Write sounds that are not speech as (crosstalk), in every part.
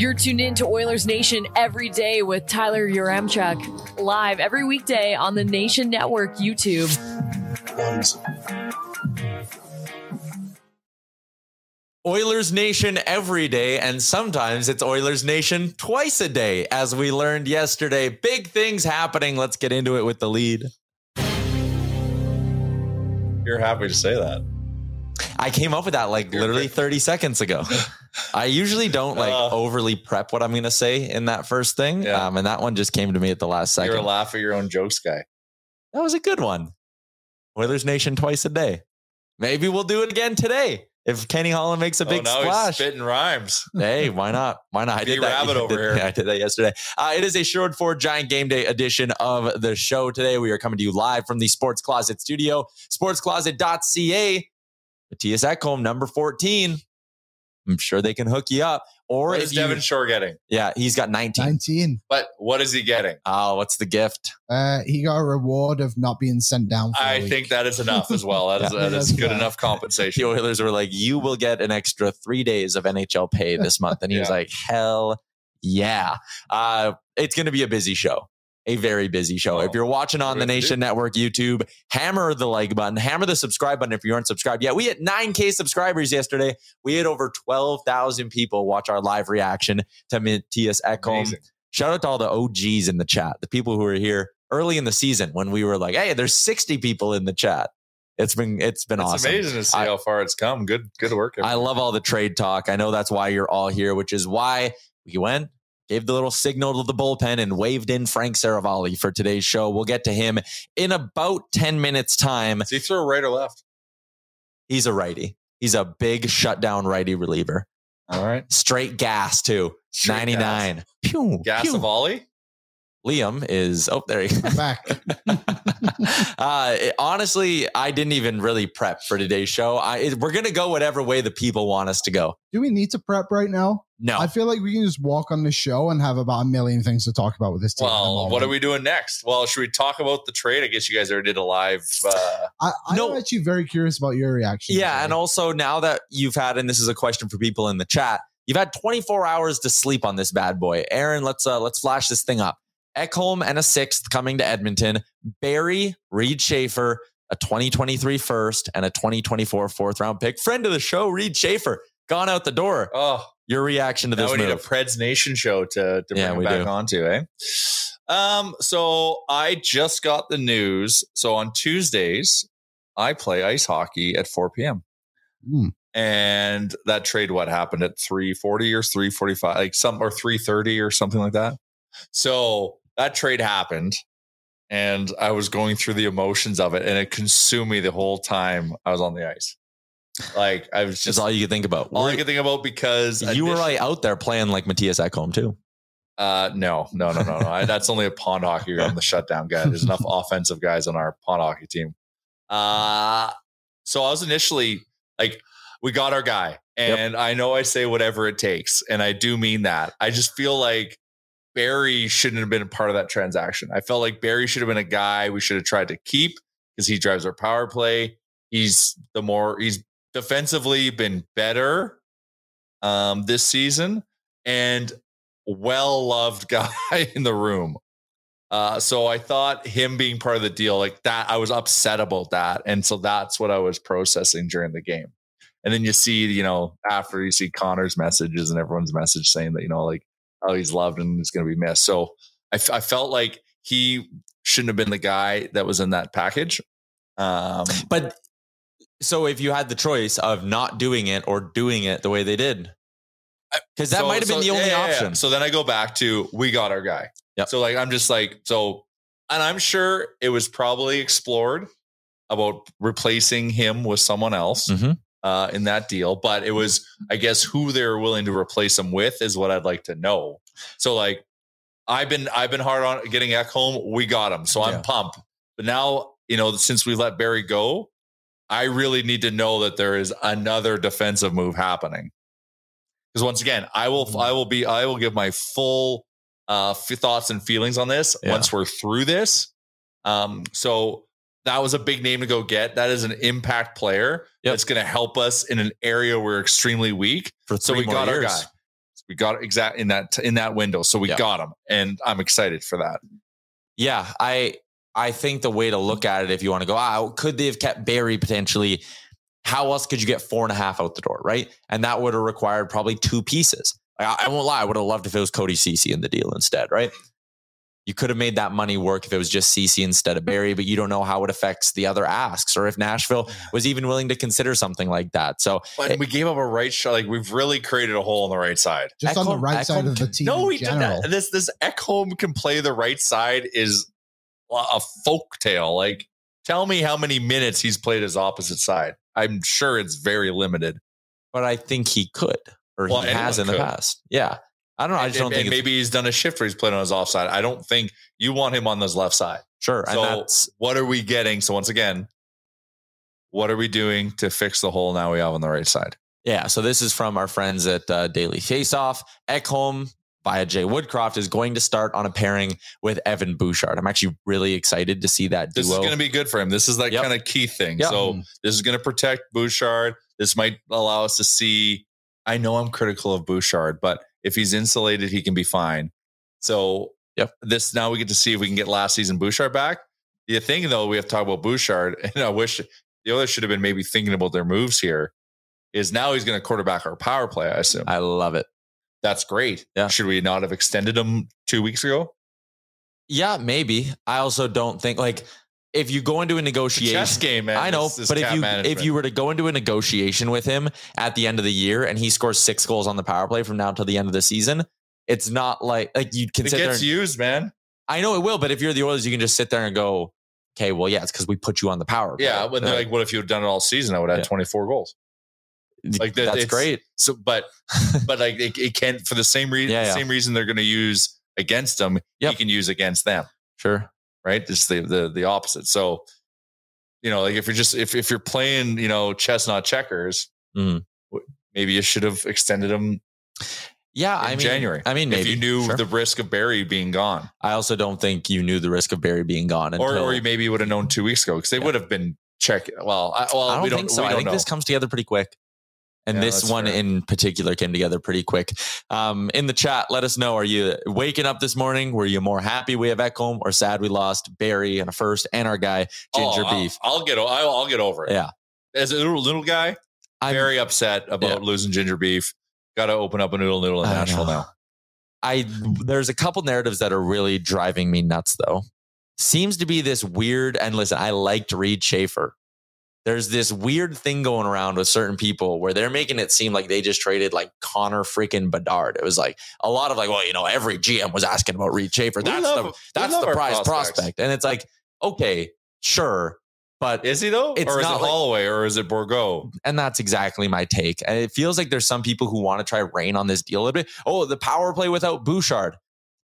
You're tuned in to Oilers Nation every day with Tyler Yaremchuk, live every weekday on the Nation Network YouTube. Oilers Nation every day, and sometimes it's Oilers Nation twice a day, as we learned yesterday. Big things happening. Let's get into it with the lead. You're happy to say that. I came up with that like literally 30 seconds ago. I usually don't like Uh. overly prep what I'm going to say in that first thing. Yeah. Um, and that one just came to me at the last second. You're a laugh at your own jokes guy. That was a good one. Oilers Nation twice a day. Maybe we'll do it again today if Kenny Holland makes a big oh, splash. spitting rhymes. hey, why not? Why not? I did that. Rabbit over here. (laughs) I did that yesterday. Uh, it is a Sherwood Ford Giant Game Day edition of the show today. We are coming to you live from the Sports Closet studio, sportscloset.ca. Mattias Ekholm, number 14. I'm sure they can hook you up. Or What if is you, Devin Shore getting? yeah, he's got 19. 19. But what is he getting? Oh, what's the gift? Uh, he got a reward of not being sent down. For a I week. think that is enough as well. That (laughs) is, Yeah. that is That's good fair. enough compensation. (laughs) The. Oilers were like, you will get an extra three days of NHL pay this month. And he was (laughs) like, hell yeah. Uh, it's going to be a busy show. A very busy show. Oh, if you're watching on the do Nation Network YouTube, hammer the like button, hammer the subscribe button if you aren't subscribed yet. We hit 9K subscribers yesterday. We had over 12,000 people watch our live reaction to Mattias Ekholm. Shout out to all the OGs in the chat, the people who were here early in the season when we were like, hey, there's 60 people in the chat. It's been it's been awesome. It's awesome. amazing to see I- how far it's come. Good, good work. I love all the trade talk. I know that's why you're all here, which is why we went, gave the little signal to the bullpen and waved in Frank Seravalli for today's show. We'll get to him in about 10 minutes time. Does he throw right or left? He's a righty. He's a big shutdown righty reliever. All right. Straight gas too. Straight 99. Pew, Gas pew. of volley. Liam is oh there he I'm (laughs) back. (laughs) uh, it- honestly, I didn't even really prep for today's show. I, it, we're gonna go whatever way the people want us to go. Do we need to prep right now? No, I feel like we can just walk on the show and have about a million things to talk about with this team. Well, what are we doing next? Well, should we talk about the trade? I guess you guys already did a live. Uh, I, I'm No. actually very curious about your reaction. Yeah, today. and also now that you've had, and this is a question for people in the chat, you've had 24 hours to sleep on this bad boy. Aaron, let's uh, let's flash this thing up. Ekholm and a sixth coming to Edmonton. Barrie, Reid Schaefer, a 2023 first and a 2024 fourth round pick. Friend of the show, Reid Schaefer, gone out the door. oh, Your reaction to now this we need a? Preds Nation show to, to bring Yeah, it we back do. onto, eh? Um, so I just got the news. So on Tuesdays, I play ice hockey at 4 p.m. Hmm. and that trade what happened at 340 or 345 like some or 330 or something like that so that trade happened and i was going through the emotions of it and it consumed me the whole time i was on the ice like i was That's just all you could think about. all i could think about because you were like out there playing like Mattias Ekholm too. uh, no, no, no, no, no. I, that's only a pond hockey. I'm the shutdown guy. There's enough (laughs) offensive guys on our pond hockey team. Uh, so I was initially like, we got our guy, and I know I say whatever it takes, and I do mean that. I just feel like Barrie shouldn't have been a part of that transaction. I felt like Barrie should have been a guy we should have tried to keep because he drives our power play. He's the more he's defensively been better um, this season, and well loved (laughs) guy in the room. Uh, so I thought him being part of the deal, like that, I was upset about that. And so that's what I was processing during the game. And then you see, you know, after you see Connor's messages and everyone's message saying that, you know, like, oh, he's loved and is going to be missed. So I, f- I felt like he shouldn't have been the guy that was in that package. Um, But so if you had the choice of not doing it or doing it the way they did, because that So- might have been the only yeah, yeah, yeah. option. So then I go back to we got our guy. Yep. So like I'm just like so, and I'm sure it was probably explored about replacing him with someone else Mhm. Uh, in that deal, but it was I guess who they were willing to replace him with is what I'd like to know. So like I've been I've been hard on getting Ekholm. We got him, so I'm Yeah. pumped. But now you know since we let Barrie go, I really need to know that there is another defensive move happening. Because once again, I will Mm-hmm. I will be I will give my full uh thoughts and feelings on this Yeah. once we're through this. Um, so that was a big name to go get. That is an impact player Yep. that's going to help us in an area where we're extremely weak. for So we got our guy. We got exact in that in that window. So we Yeah. got him, and I'm excited for that. Yeah, I I think the way to look at it, if you want to go, ah, could they have kept Barrie potentially? How else could you get four and a half out the door, right? And that would have required probably two pieces. Like, I, I won't lie, I would have loved if it was Cody Ceci in the deal instead, right? You could have made that money work if it was just Ceci instead of Barrie, mm-hmm. but you don't know how it affects the other asks, or if Nashville was even willing to consider something like that. So But eh we gave up a right shot. Like we've really created a hole on the right side. Just on the Ekholm- right side of the team. No, we did general. that. This this Ekholm can play the right side is a folk tale. Like, tell me how many minutes he's played his opposite side. I'm sure it's very limited. but I think he could, or Well, he has in anyone the past. Yeah. I don't know. I And- just don't and- think maybe he's done a shift where he's played on his offside. I don't think you want him on this left side. sure. And So what are we getting? So once again, what are we doing to fix the hole now we have on the right side? Yeah, so this is from our friends at uh, Daily Faceoff. Ekholm via Jay Woodcroft is going to start on a pairing with Evan Bouchard. I'm actually really excited to see that Duo. This is going to be good for him. This is that Yep. kind of key thing. Yep. So this is going to protect Bouchard. This might allow us to see. I know I'm critical of Bouchard, but if he's insulated, he can be fine. So Yep. this now we get to see if we can get last season Bouchard back. The thing though, we have to talk about Bouchard, (laughs) and I wish the others should have been maybe thinking about their moves here. Is now he's going to quarterback our power play. I assume I love it. that's great. Yeah. Should we not have extended him two weeks ago? Yeah, maybe. I also don't think like if you go into a negotiation. chess game, man. I know, This- this but if you management. if you were to go into a negotiation with him at the end of the year and he scores six goals on the power play from now until the end of the season, it's not like like you'd it consider. gets used, man. I know it will, but if you're the Oilers, you can just sit there and go, okay, well, yeah, it's because we put you on the power. play." Yeah, but like, what if you had done it all season? I would have Yeah. had 24 goals. Like that, that's great. So, but (laughs) but like it, it can for the same reason, Yeah, yeah. same reason they're going to use against them. Yep. He can use against them, Sure. Right? It's the the the opposite. So, you know, like if you're just if if you're playing, you know, chestnut checkers, Mhm. maybe you should have extended them Yeah, in I mean, January. I mean, maybe if you knew Sure. the risk of Barrie being gone, I also don't think you knew the risk of Barrie being gone until. or or you maybe would have known two weeks ago because they Yeah. would have been check. Well, I, well, I don't we don't think so. We I don't think know. this comes together pretty quick. And Yeah, this one fair. in particular came together pretty quick. Um, in the chat, let us know: Are you waking up this morning? Were you more happy we have Ekholm, or sad we lost Barrie and a first and our guy Ginger Oh, I'll- Beef? I'll, get. o- I'll, I'll get over it. Yeah. As a little, little guy, I'm very upset about Yeah. losing ginger beef. Got to open up a noodle noodle in I Nashville know. now. I there's a couple narratives that are really driving me nuts though. Seems to be this weird and listen, I liked Reid Schaefer. There's this weird thing going around with certain people where they're making it seem like they just traded like Connor freaking Bedard. It was like a lot of like, well, you know, every GM was asking about Reid Schaefer. That's love- the that's the prize prospects. prospect. And it's like, okay, sure. But Is he though? It's or is it not like- Holloway or is it Bourgault? and that's exactly my take. And it feels like there's some people who want to try rain on this deal a little bit. Oh, the power play without Bouchard.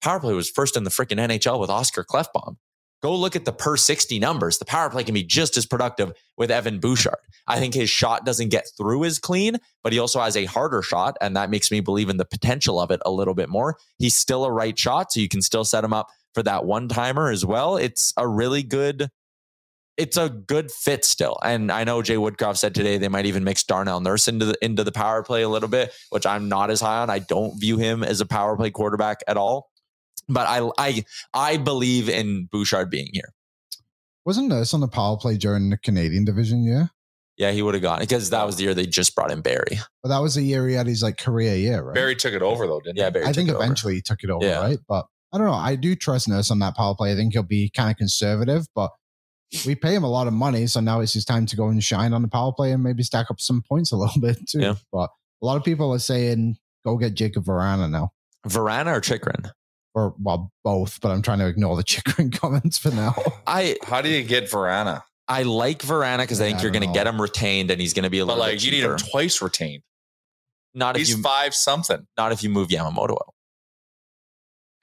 Power play was first in the freaking NHL with Oscar Klefbom. Go look at the per 60 numbers. The power play can be just as productive with Evan Bouchard. I think his shot doesn't get through as clean, but he also has a harder shot. And that makes me believe in the potential of it a little bit more. He's still a right shot, so you can still set him up for that one timer as well. It's a really good it's a good fit still. And I know Jay Woodcroft said today they might even mix Darnell Nurse into the into the power play a little bit, which I'm not as high on. I don't view him as a power play quarterback at all. But I I I believe in Bouchard being here. Wasn't Nurse on the power play during the Canadian division year? Yeah, he would have gone because that was the year they just brought in Barrie. But that was the year he had his like career year, right? Barrie took it over though, didn't Yeah, he? Barrie. I took think it over. eventually he took it over, Yeah. right? But I don't know. I do trust Nurse on that power play. I think he'll be kind of conservative, but we pay him a lot of money, so now it's his time to go and shine on the power play and maybe stack up some points a (laughs) little bit too. Yeah. But a lot of people are saying go get Jacob Vrana now. Vrana or Chychrun. Or well, both, but I'm trying to ignore the (laughs) chicken comments for now. I How do you get Vrana? I like Vrana because I think I you're don't going to get him retained and he's going to be a But little like bit you need him cheaper. twice retained. Not if He's you five something. not if you move Yamamoto out.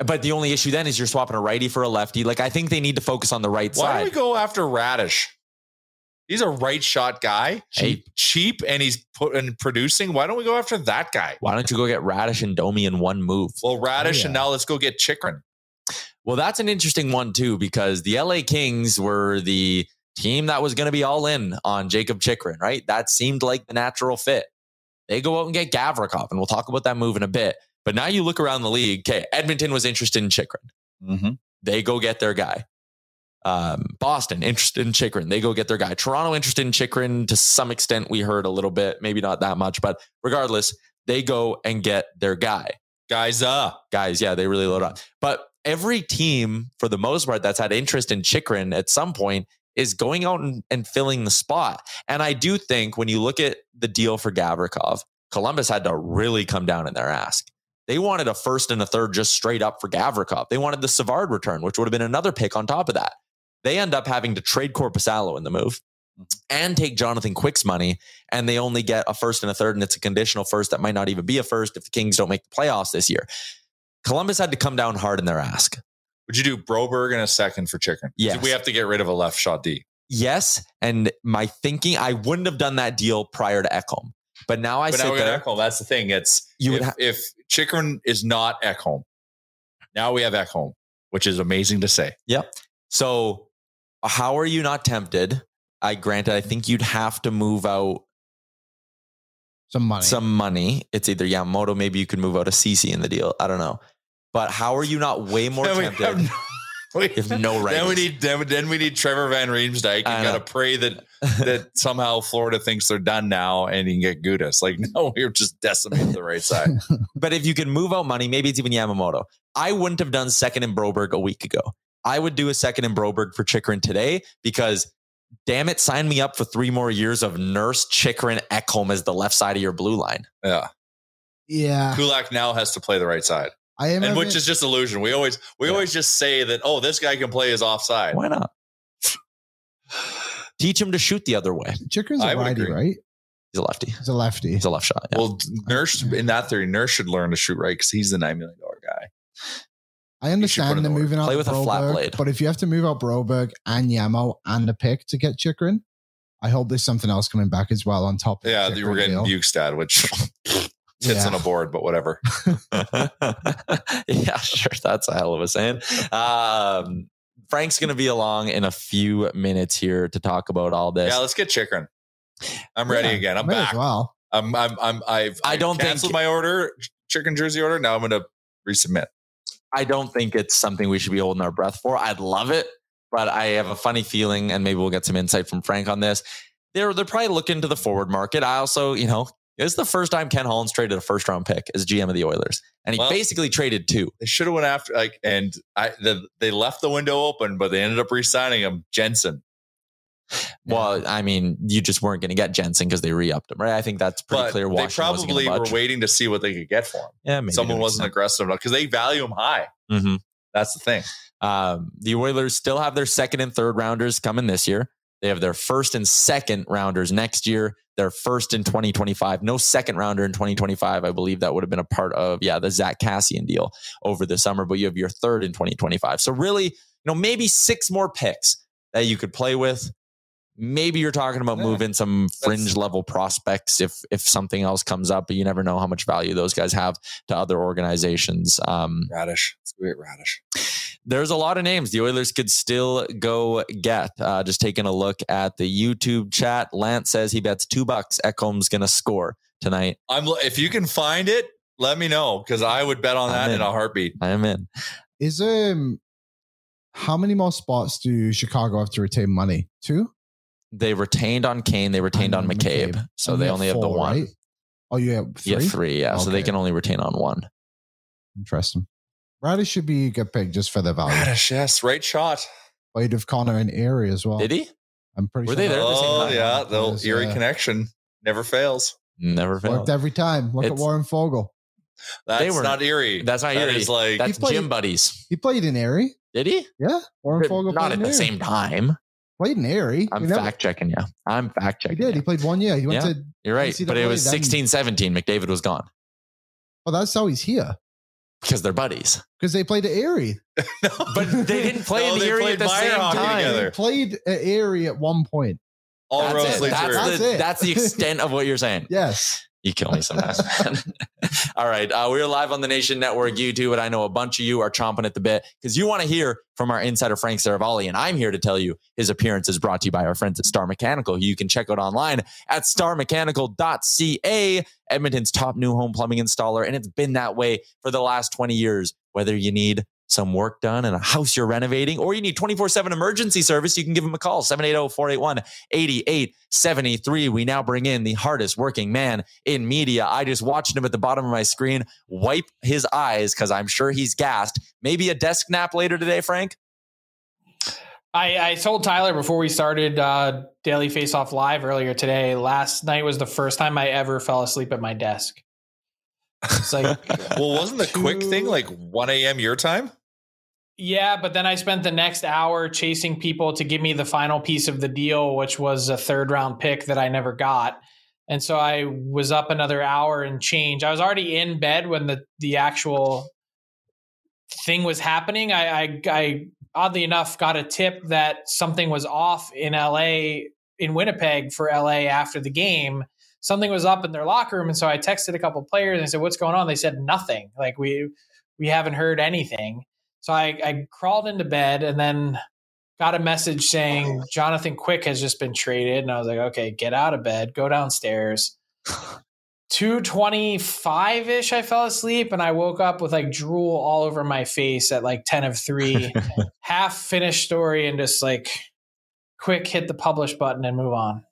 But the only issue then is you're swapping a righty for a lefty. Like I think they need to focus on the right Why side. Why don't we go after Raddysh? He's a right shot guy, Hey. cheap, cheap, and he's put and producing. Why don't we go after that guy? Why don't you go get Raddysh and Domi in one move? Well, Raddysh, yeah. and now let's go get Chychrun. Well, that's an interesting one too, because the LA Kings were the team that was going to be all in on Jacob Chychrun, right? That seemed like the natural fit. They go out and get Gavrikov, and we'll talk about that move in a bit. But now you look around the league. Okay, Edmonton was interested in Chychrun. Mm-hmm. They go get their guy. Um, Boston interested in Chychrun. They go get their guy. Toronto interested in Chychrun to some extent. We heard a little bit, maybe not that much, but regardless, they go and get their guy. Guys, uh, Guys, yeah, they really load up. But every team, for the most part, that's had interest in Chychrun at some point is going out and, and filling the spot. And I do think when you look at the deal for Gavrikov, Columbus had to really come down in their ask. They wanted a first and a third just straight up for Gavrikov. They wanted the Savard return, which would have been another pick on top of that. They end up having to trade Korpisalo in the move mm-hmm. and take Jonathan Quick's money, and they only get a first and a third, and it's a conditional first that might not even be a first if the Kings don't make the playoffs this year. Columbus had to come down hard in their ask. would you do Broberg in a second for Chychrun? Yes. We have to get rid of a left shot D. Yes, and my thinking, I wouldn't have done that deal prior to Ekholm, but now I but sit now there. Ekholm. That's the thing. It's You would if, ha- if Chychrun is not Ekholm, now we have Ekholm, which is amazing to say. Yep. So, how are you not tempted? I granted, I think you'd have to move out Some money. some money. It's either Yamamoto, maybe you could move out a Ceci in the deal. I don't know. But how are you not way more we tempted? have no- (laughs) we- if no Then we need then, then we need Trevor Van Riemsdyk. You got to pray that that (laughs) somehow Florida thinks they're done now and you can get Gudas. Like (laughs) no, we're just decimating the right side. But if you can move out money, maybe it's even Yamamoto. I wouldn't have done second in Broberg a week ago. I would do a second in Broberg for Chychrun today because damn it, sign me up for three more years of Nurse, Chychrun, Ekholm as the left side of your blue line. Yeah, yeah. Kulak now has to play the right side, I am and a which is just illusion. We always we Yeah. always just say that oh this guy can play his offside. Why not? Teach him to shoot the other way. Chychrun's I a would righty, agree. right? He's a lefty. He's a lefty. He's a left shot. yeah. Well, Nurse in that theory, Nurse should learn to shoot right because he's the nine million dollar guy. I understand in the the work. moving out Play with a flat Broberg, blade. but if you have to move out Broberg and Yamo and the pick to get Chychrun, I hope there's something else coming back as well on top. Of Yeah, you were getting deal. Bjugstad, which (laughs) sits Yeah. on a board, but whatever. (laughs) (laughs) yeah, sure. That's a hell of a saying. Um, Frank's going to be along in a few minutes here to talk about all this. Yeah, let's get Chychrun. I'm ready Yeah, again. I'm might as back. well. I'm I'm I'm I've I don't think- my order, chicken jersey order. Now I'm going to resubmit. I don't think it's something we should be holding our breath for. I'd love it, but I have a funny feeling, and maybe we'll get some insight from Frank on this. They're they're probably looking to the forward market. I also, you know, it's the first time Ken Holland's traded a first round pick as GM of the Oilers, and he Well- basically traded two. They should have went after like, and I the, they left the window open, but they ended up re-signing him, Jensen. Well, I mean, you just weren't going to get Jensen because they re-upped him, right? I think that's pretty But clear. they Washington wasn't probably were waiting to see what they could get for him. Yeah, maybe Someone wasn't aggressive enough because they value him high. sense. Mhm. That's the thing. Um, the Oilers still have their second and third rounders coming this year. They have their first and second rounders next year. Their first in 2025. No second rounder in 2025. I believe that would have been a part of yeah the Zack Kassian deal over the summer. But you have your third in 2025. So really, you know, maybe six more picks that you could play with. Maybe you're talking about Yeah. moving some fringe level prospects if if something else comes up, but you never know how much value those guys have to other organizations. Um, Raddysh. Let's go get Raddysh. there's a lot of names the Oilers could still go get. Uh, just taking a look at the YouTube chat, Lance says he bets two bucks Ekholm's going to score tonight. I'm if you can find it, let me know because I would bet on that in. in. a heartbeat. I am in. Is um, how many more spots do Chicago have to retain money? Two. They retained on Kane. They retained on And McCabe. So And they only have the four, one. right? Oh, you have three. Yeah, three. Yeah. So they can only retain on one. Interesting. Raddysh should be a good pick just for the value. Raddysh, yes, right shot. Played with Connor and Erie as well. Did he? I'm pretty Were sure. they there at the same Oh time? yeah, the Was, Erie uh, connection never fails. Never Worked every time. Look It's- at Warren Foegele. That's were- not Erie. That's not That Erie. like That's played- gym buddies. He played in Erie. Did he? Yeah, Warren Foegele Not played at in the Erie. same time. Played in Erie. I'm He never- fact checking you. I'm fact checking. He checking. did. He played one year. He went Yeah. to. You're right. But it was then. 16 17. McDavid was gone Oh, that's how he's here because they're buddies. because they played at Erie. (laughs) But they didn't play No, in the they Erie at the same time. together. They played at Erie at one point. all That's, roads it. lead That's, Erie. That's the, it. that's the (laughs) extent of what you're saying. Yes. You kill me sometimes, (laughs) man. (laughs) All right. Uh, we're live on the Nation Network YouTube, and I know a bunch of you are chomping at the bit because you want to hear from our insider, Frank Seravalli. And I'm here to tell you his appearance is brought to you by our friends at Star Mechanical, who you can check out online at starmechanical.ca, Edmonton's top new home plumbing installer. And it's been that way for the last 20 years. Whether you need some work done in a house you're renovating, or you need 24 7 emergency service, you can give them a call 780 481 8873. We now bring in the hardest working man in media. I just watched him at the bottom of my screen wipe his eyes because I'm sure he's gassed. Maybe a desk nap later today, Frank? I, I told Tyler before we started uh, Daily Face Off Live earlier today. Last night was the first time I ever fell asleep at my desk. It's like, (laughs) Well, wasn't the quick thing like 1 a.m. your time? Yeah, but then I spent the next hour chasing people to give me the final piece of the deal, which was a third round pick that I never got. And so I was up another hour and change. I was already in bed when the the actual thing was happening. I, I, I oddly enough got a tip that something was off in LA in Winnipeg for LA after the game. Something was up in their locker room, and so I texted a couple players and I said, "What's going on?" They said nothing. Like we we haven't heard anything. So I, I crawled into bed and then got a message saying oh. Jonathan Quick has just been traded, and I was like, "Okay, get out of bed, go downstairs." (laughs) 225 ish, I fell asleep and I woke up with like drool all over my face at like 10 of 3, (laughs) half finished story, and just like quick hit the publish button and move on.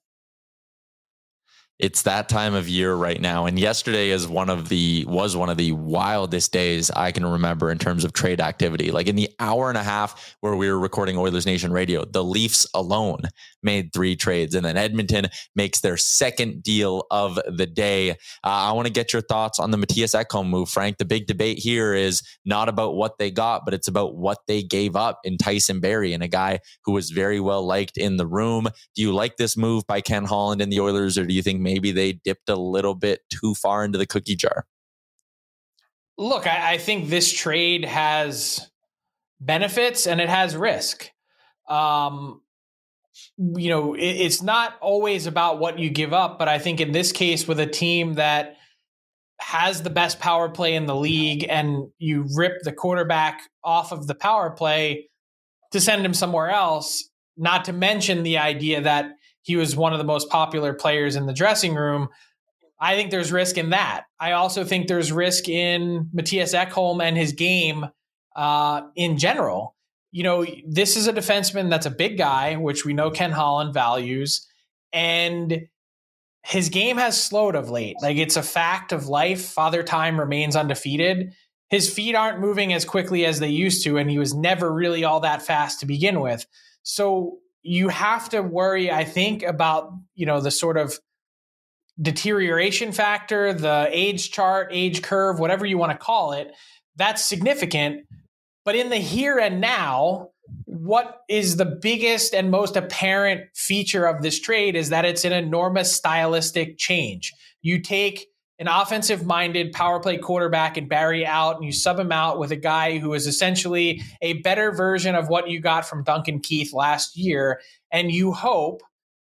It's that time of year right now. And yesterday is one of the was one of the wildest days i can remember in terms of trade activity. Like in the hour and a half where we were recording oilers nation radio the leafs alone made three trades. And then edmonton makes their second deal of the day. Uh, i want to get your thoughts on the mattias ekholm move frank. The big debate here is not about what they got but it's about what they gave up in tyson barrie and a guy who was very well liked in the room. Do you like this move by ken holland and the oilers or do you think maybe they dipped a little bit too far into the cookie jar. Look, I, I think this trade has benefits and it has risk. Um, you know, it, it's not always about what you give up, but I think in this case, with a team that has the best power play in the league and you rip the quarterback off of the power play to send him somewhere else, not to mention the idea that he was one of the most popular players in the dressing room. I think there's risk in that. I also think there's risk in Mattias Ekholm and his game uh, in general. You know, this is a defenseman that's a big guy, which we know Ken Holland values, and his game has slowed of late. Like it's a fact of life. Father Time remains undefeated. His feet aren't moving as quickly as they used to, and he was never really all that fast to begin with. So you have to worry, I think, about you know the sort of deterioration factor, the age chart, age curve, whatever you want to call it. That's significant. But in the here and now, what is the biggest and most apparent feature of this trade is that it's an enormous stylistic change. You take an offensive minded power play quarterback and Barrie out, and you sub him out with a guy who is essentially a better version of what you got from Duncan Keith last year. And you hope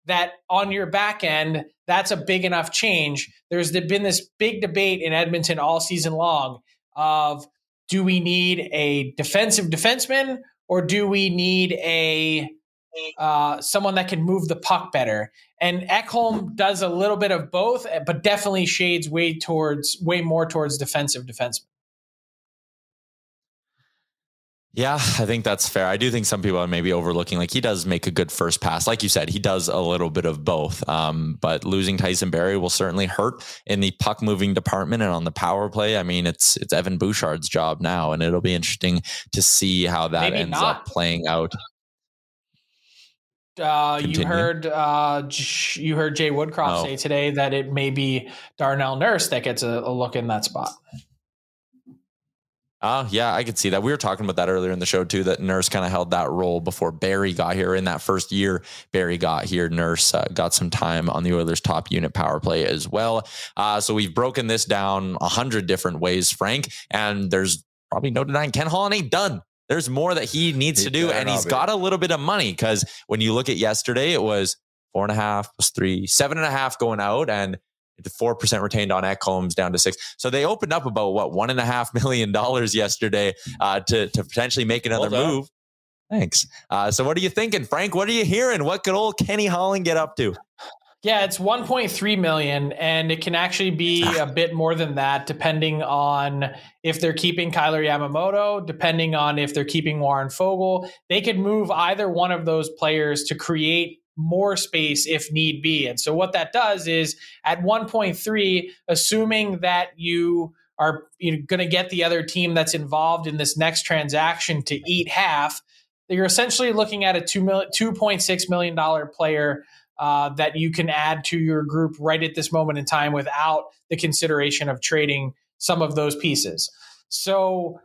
that on your back end, that's a big enough change. There's been this big debate in Edmonton all season long of do we need a defensive defenseman or do we need a uh, someone that can move the puck better? And Ekholm does a little bit of both, but definitely shades way towards way more towards defensive defenseman. Yeah, I think that's fair. I do think some people are maybe overlooking. Like he does make a good first pass, like you said, he does a little bit of both. Um, but losing Tyson Barrie will certainly hurt in the puck moving department and on the power play. I mean, it's it's Evan Bouchard's job now, and it'll be interesting to see how that maybe ends not. up playing out. Uh, you heard uh, you heard Jay Woodcroft oh. say today that it may be Darnell Nurse that gets a, a look in that spot. Uh, yeah, I could see that. We were talking about that earlier in the show too. That Nurse kind of held that role before Barrie got here. In that first year, Barrie got here. Nurse uh, got some time on the Oilers' top unit power play as well. Uh, so we've broken this down a hundred different ways, Frank. And there's probably no denying Ken Holland ain't done. There's more that he needs he to do, and he's got a little bit of money because when you look at yesterday, it was four and a half plus three, seven and a half going out, and the four percent retained on Ekholm's down to six. So they opened up about what one and a half million dollars yesterday uh, to to potentially make another well move. Thanks. Uh, so what are you thinking, Frank? What are you hearing? What could old Kenny Holland get up to? Yeah, it's 1.3 million, and it can actually be a ah. bit more than that, depending on if they're keeping Kailer Yamamoto, depending on if they're keeping Warren Foegele. They could move either one of those players to create more space if need be. And so what that does is at 1.3, assuming that you are you going to get the other team that's involved in this next transaction to eat half, you're essentially looking at a two million, $2.6 million player uh, that you can add to your group right at this moment in time without the consideration of trading some of those pieces. So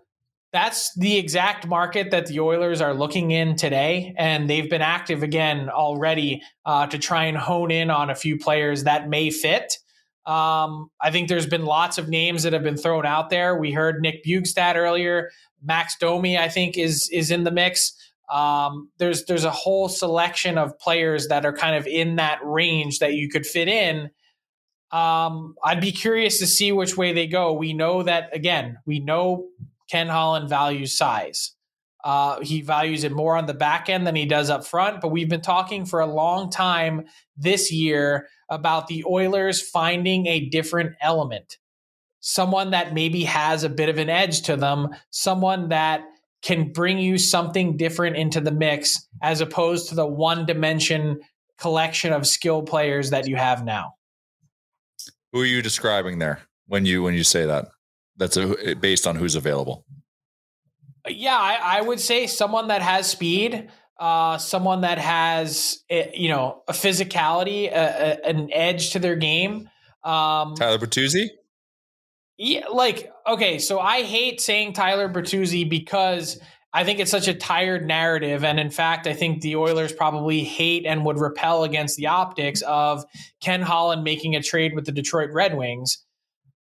that's the exact market that the Oilers are looking in today. And they've been active again already uh, to try and hone in on a few players that may fit. Um, I think there's been lots of names that have been thrown out there. We heard Nick Bjugstad earlier. Max Domi, I think, is is in the mix. Um, there's there's a whole selection of players that are kind of in that range that you could fit in. Um, I'd be curious to see which way they go. We know that again. We know Ken Holland values size. Uh, he values it more on the back end than he does up front. But we've been talking for a long time this year about the Oilers finding a different element, someone that maybe has a bit of an edge to them, someone that can bring you something different into the mix as opposed to the one dimension collection of skill players that you have now. Who are you describing there when you when you say that? That's a, based on who's available. Yeah, I, I would say someone that has speed, uh, someone that has eh, you know a physicality, a, a, an edge to their game. Um, Tyler Bertuzzi. Yeah, like okay, so I hate saying Tyler Bertuzzi because I think it's such a tired narrative. And in fact, I think the Oilers probably hate and would repel against the optics of Ken Holland making a trade with the Detroit Red Wings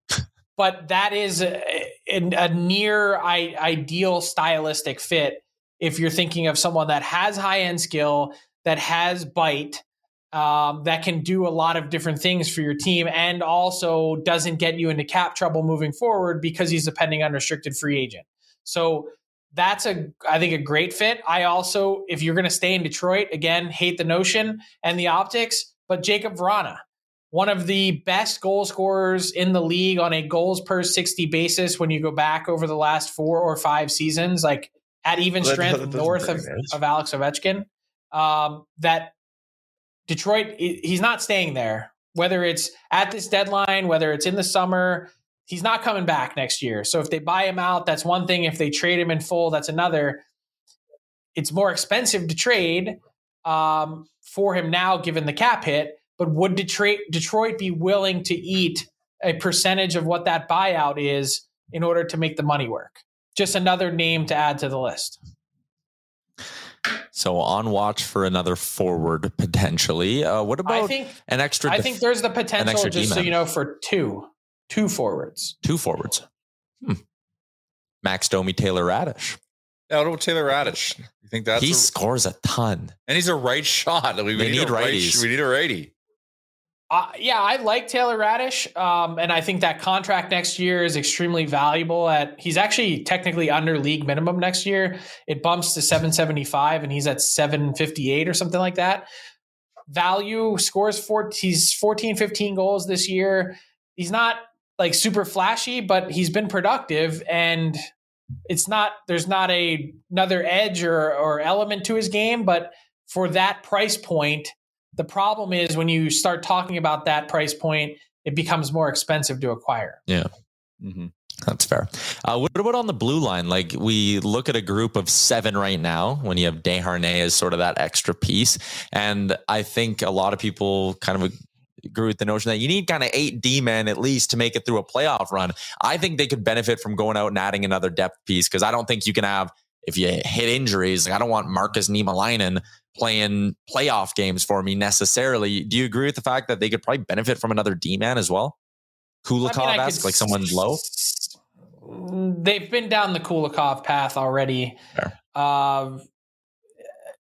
(laughs) but that is a, a near ideal stylistic fit if you're thinking of someone that has high end skill, that has bite, um, that can do a lot of different things for your team, and also doesn't get you into cap trouble moving forward because he's a pending unrestricted free agent. So that's a I think a great fit. I also, if you're going to stay in Detroit, again, hate the notion and the optics, but Jacob Vrana one of the best goal scorers in the league on a goals per 60 basis when you go back over the last four or five seasons, like at even strength north of, of Alex Ovechkin. Um, that Detroit, he's not staying there, whether it's at this deadline, whether it's in the summer, he's not coming back next year. So if they buy him out, that's one thing. If they trade him in full, that's another. It's more expensive to trade um, for him now, given the cap hit. But would Detroit Detroit be willing to eat a percentage of what that buyout is in order to make the money work? Just another name to add to the list. So on watch for another forward potentially. Uh, what about I think, an extra? I think there's the potential, just D-man. so you know, for two, two forwards, two forwards. Hmm. Max Domi, Taylor Raddysh. Yeah, what about Taylor Raddysh? You think that's he a, scores a ton, and he's a right (laughs) shot. We, we need, need a right, righties. we need a righty. Uh, yeah, I like Taylor Raddysh, um, and I think that contract next year is extremely valuable. At he's actually technically under league minimum next year. It bumps to seven seventy five, and he's at seven fifty eight or something like that. Value scores four. He's 14, 15 goals this year. He's not like super flashy, but he's been productive, and it's not. There's not a another edge or or element to his game, but for that price point the problem is when you start talking about that price point, it becomes more expensive to acquire. Yeah. Mm-hmm. That's fair. Uh, what about on the blue line? Like we look at a group of seven right now when you have Desharnais as sort of that extra piece. And I think a lot of people kind of agree with the notion that you need kind of eight D men at least to make it through a playoff run. I think they could benefit from going out and adding another depth piece because I don't think you can have, if you hit injuries, like I don't want Marcus Niemelainen playing playoff games for me necessarily. Do you agree with the fact that they could probably benefit from another D man as well? Kulikov I mean, I esque, like someone low? They've been down the Kulikov path already. Uh,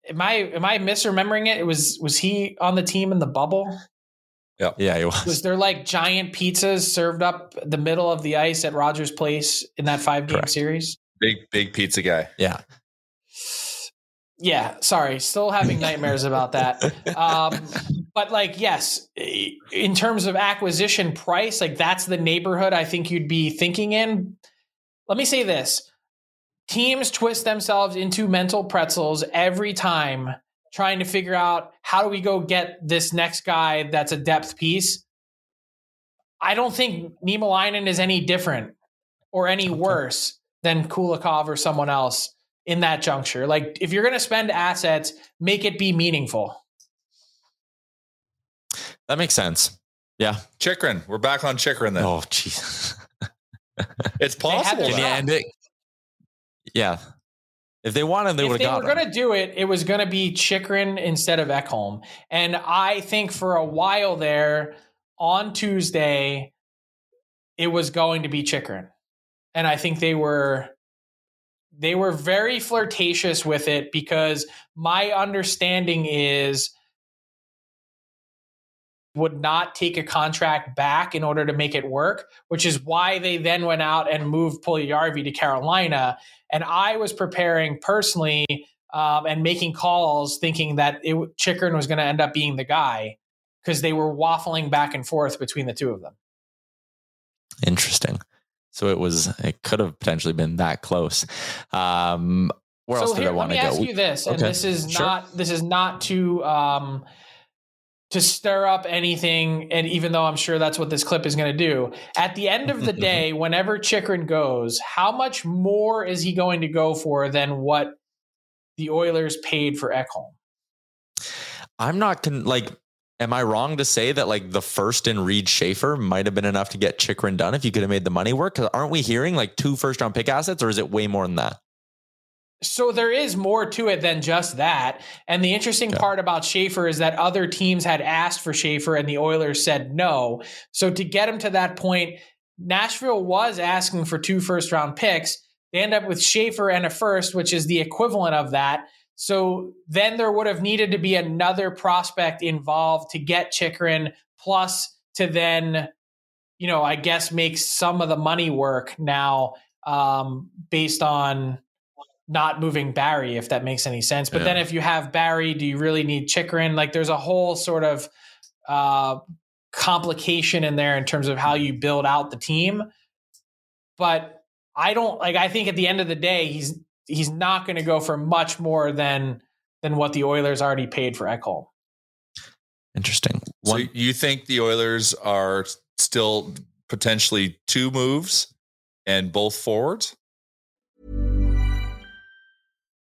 am I am I misremembering it? It was was he on the team in the bubble? Yeah, yeah, he was. Was there like giant pizzas served up the middle of the ice at Rogers Place in that five game series? Big big pizza guy. Yeah. Yeah, sorry, still having (laughs) nightmares about that. Um, but like, yes, in terms of acquisition price, like that's the neighborhood I think you'd be thinking in. Let me say this: teams twist themselves into mental pretzels every time trying to figure out how do we go get this next guy that's a depth piece. I don't think Niemelainen is any different or any worse than Kulikov or someone else in that juncture. Like if you're going to spend assets, make it be meaningful. That makes sense. Yeah. Chychrun. We're back on Chychrun then. Oh, jeez. (laughs) It's possible. Can you end it? Yeah. If they wanted, they would if would they have were got going to do it, it was going to be Chychrun instead of Ekholm. And I think for a while there on Tuesday, it was going to be Chychrun. And I think they were they were very flirtatious with it because my understanding is would not take a contract back in order to make it work, which is why they then went out and moved Puljujärvi to Carolina. And I was preparing personally um, and making calls, thinking that it, Chychrun was going to end up being the guy because they were waffling back and forth between the two of them. Interesting. So it was, it could have potentially been that close. Um, where else so did here, I want let me ask you this, and Okay, this is sure. not this is not to um, to stir up anything. And even though I'm sure that's what this clip is going to do, at the end of the (laughs) day, whenever Chychrun goes, how much more is he going to go for than what the Oilers paid for Ekholm? I'm not con- like, am I wrong to say that like the first in Reid Schaefer might have been enough to get Chychrun done if you could have made the money work? Because aren't we hearing like two first round pick assets or is it way more than that? So there is more to it than just that. And the interesting Okay. part about Schaefer is that other teams had asked for Schaefer and the Oilers said no. So to get him to that point, Nashville was asking for two first round picks. They end up with Schaefer and a first, which is the equivalent of that. So then there would have needed to be another prospect involved to get Chychrun, plus to then, you know, I guess make some of the money work now um, based on not moving Barrie, if that makes any sense. But Yeah. then if you have Barrie, do you really need Chychrun? Like there's a whole sort of uh, complication in there in terms of how you build out the team. But I don't like. I think at the end of the day, he's he's not going to go for much more than than what the Oilers already paid for Ekholm. Interesting. So you think the Oilers are still potentially two moves and both forwards?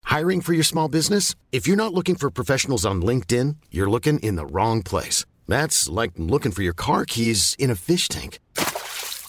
Hiring for your small business? If you're not looking for professionals on LinkedIn, you're looking in the wrong place. That's like looking for your car keys in a fish tank.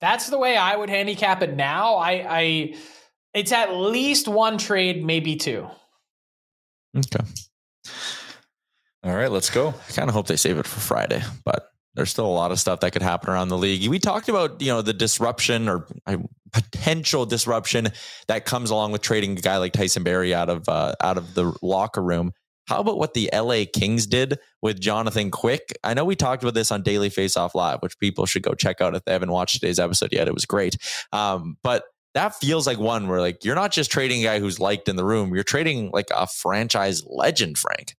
That's the way I would handicap it now. I, I it's at least one trade, maybe two. Okay. All right, let's go. I kind of hope they save it for Friday, but there's still a lot of stuff that could happen around the league. We talked about, you know, the disruption or potential disruption that comes along with trading a guy like Tyson Barrie out of uh, out of the locker room. How about what the LA Kings did with Jonathan Quick? I know we talked about this on Daily Faceoff Live, which people should go check out if they haven't watched today's episode yet. It was great. Um, but that feels like one where like you're not just trading a guy who's liked in the room, you're trading like a franchise legend, Frank.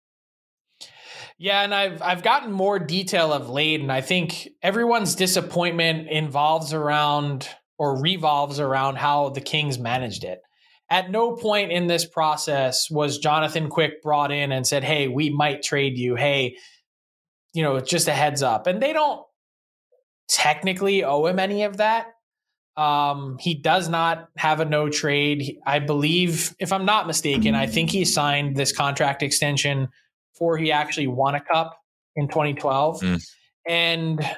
Yeah, and I've I've gotten more detail of late, and I think everyone's disappointment involves around or revolves around how the Kings managed it. At no point in this process was Jonathan Quick brought in and said, "Hey, we might trade you. Hey, you know, just a heads up." And they don't technically owe him any of that. Um, he does not have a no trade. I believe, if I'm not mistaken, I think he signed this contract extension before he actually won a cup in 2012. Mm. And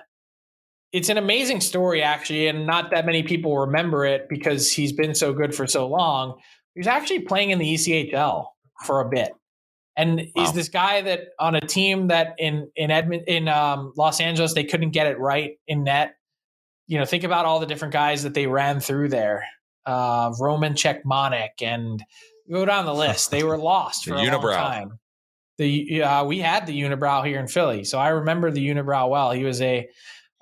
it's an amazing story, actually, and not that many people remember it because he's been so good for so long. He's actually playing in the ECHL for a bit, and wow. he's this guy that on a team that in in Edmond in um, Los Angeles they couldn't get it right in net. You know, think about all the different guys that they ran through there. Uh, Roman Cechmanek and go down the list. They were lost (laughs) for a long time. The uh, we had the unibrow here in Philly, so I remember the unibrow well. He was a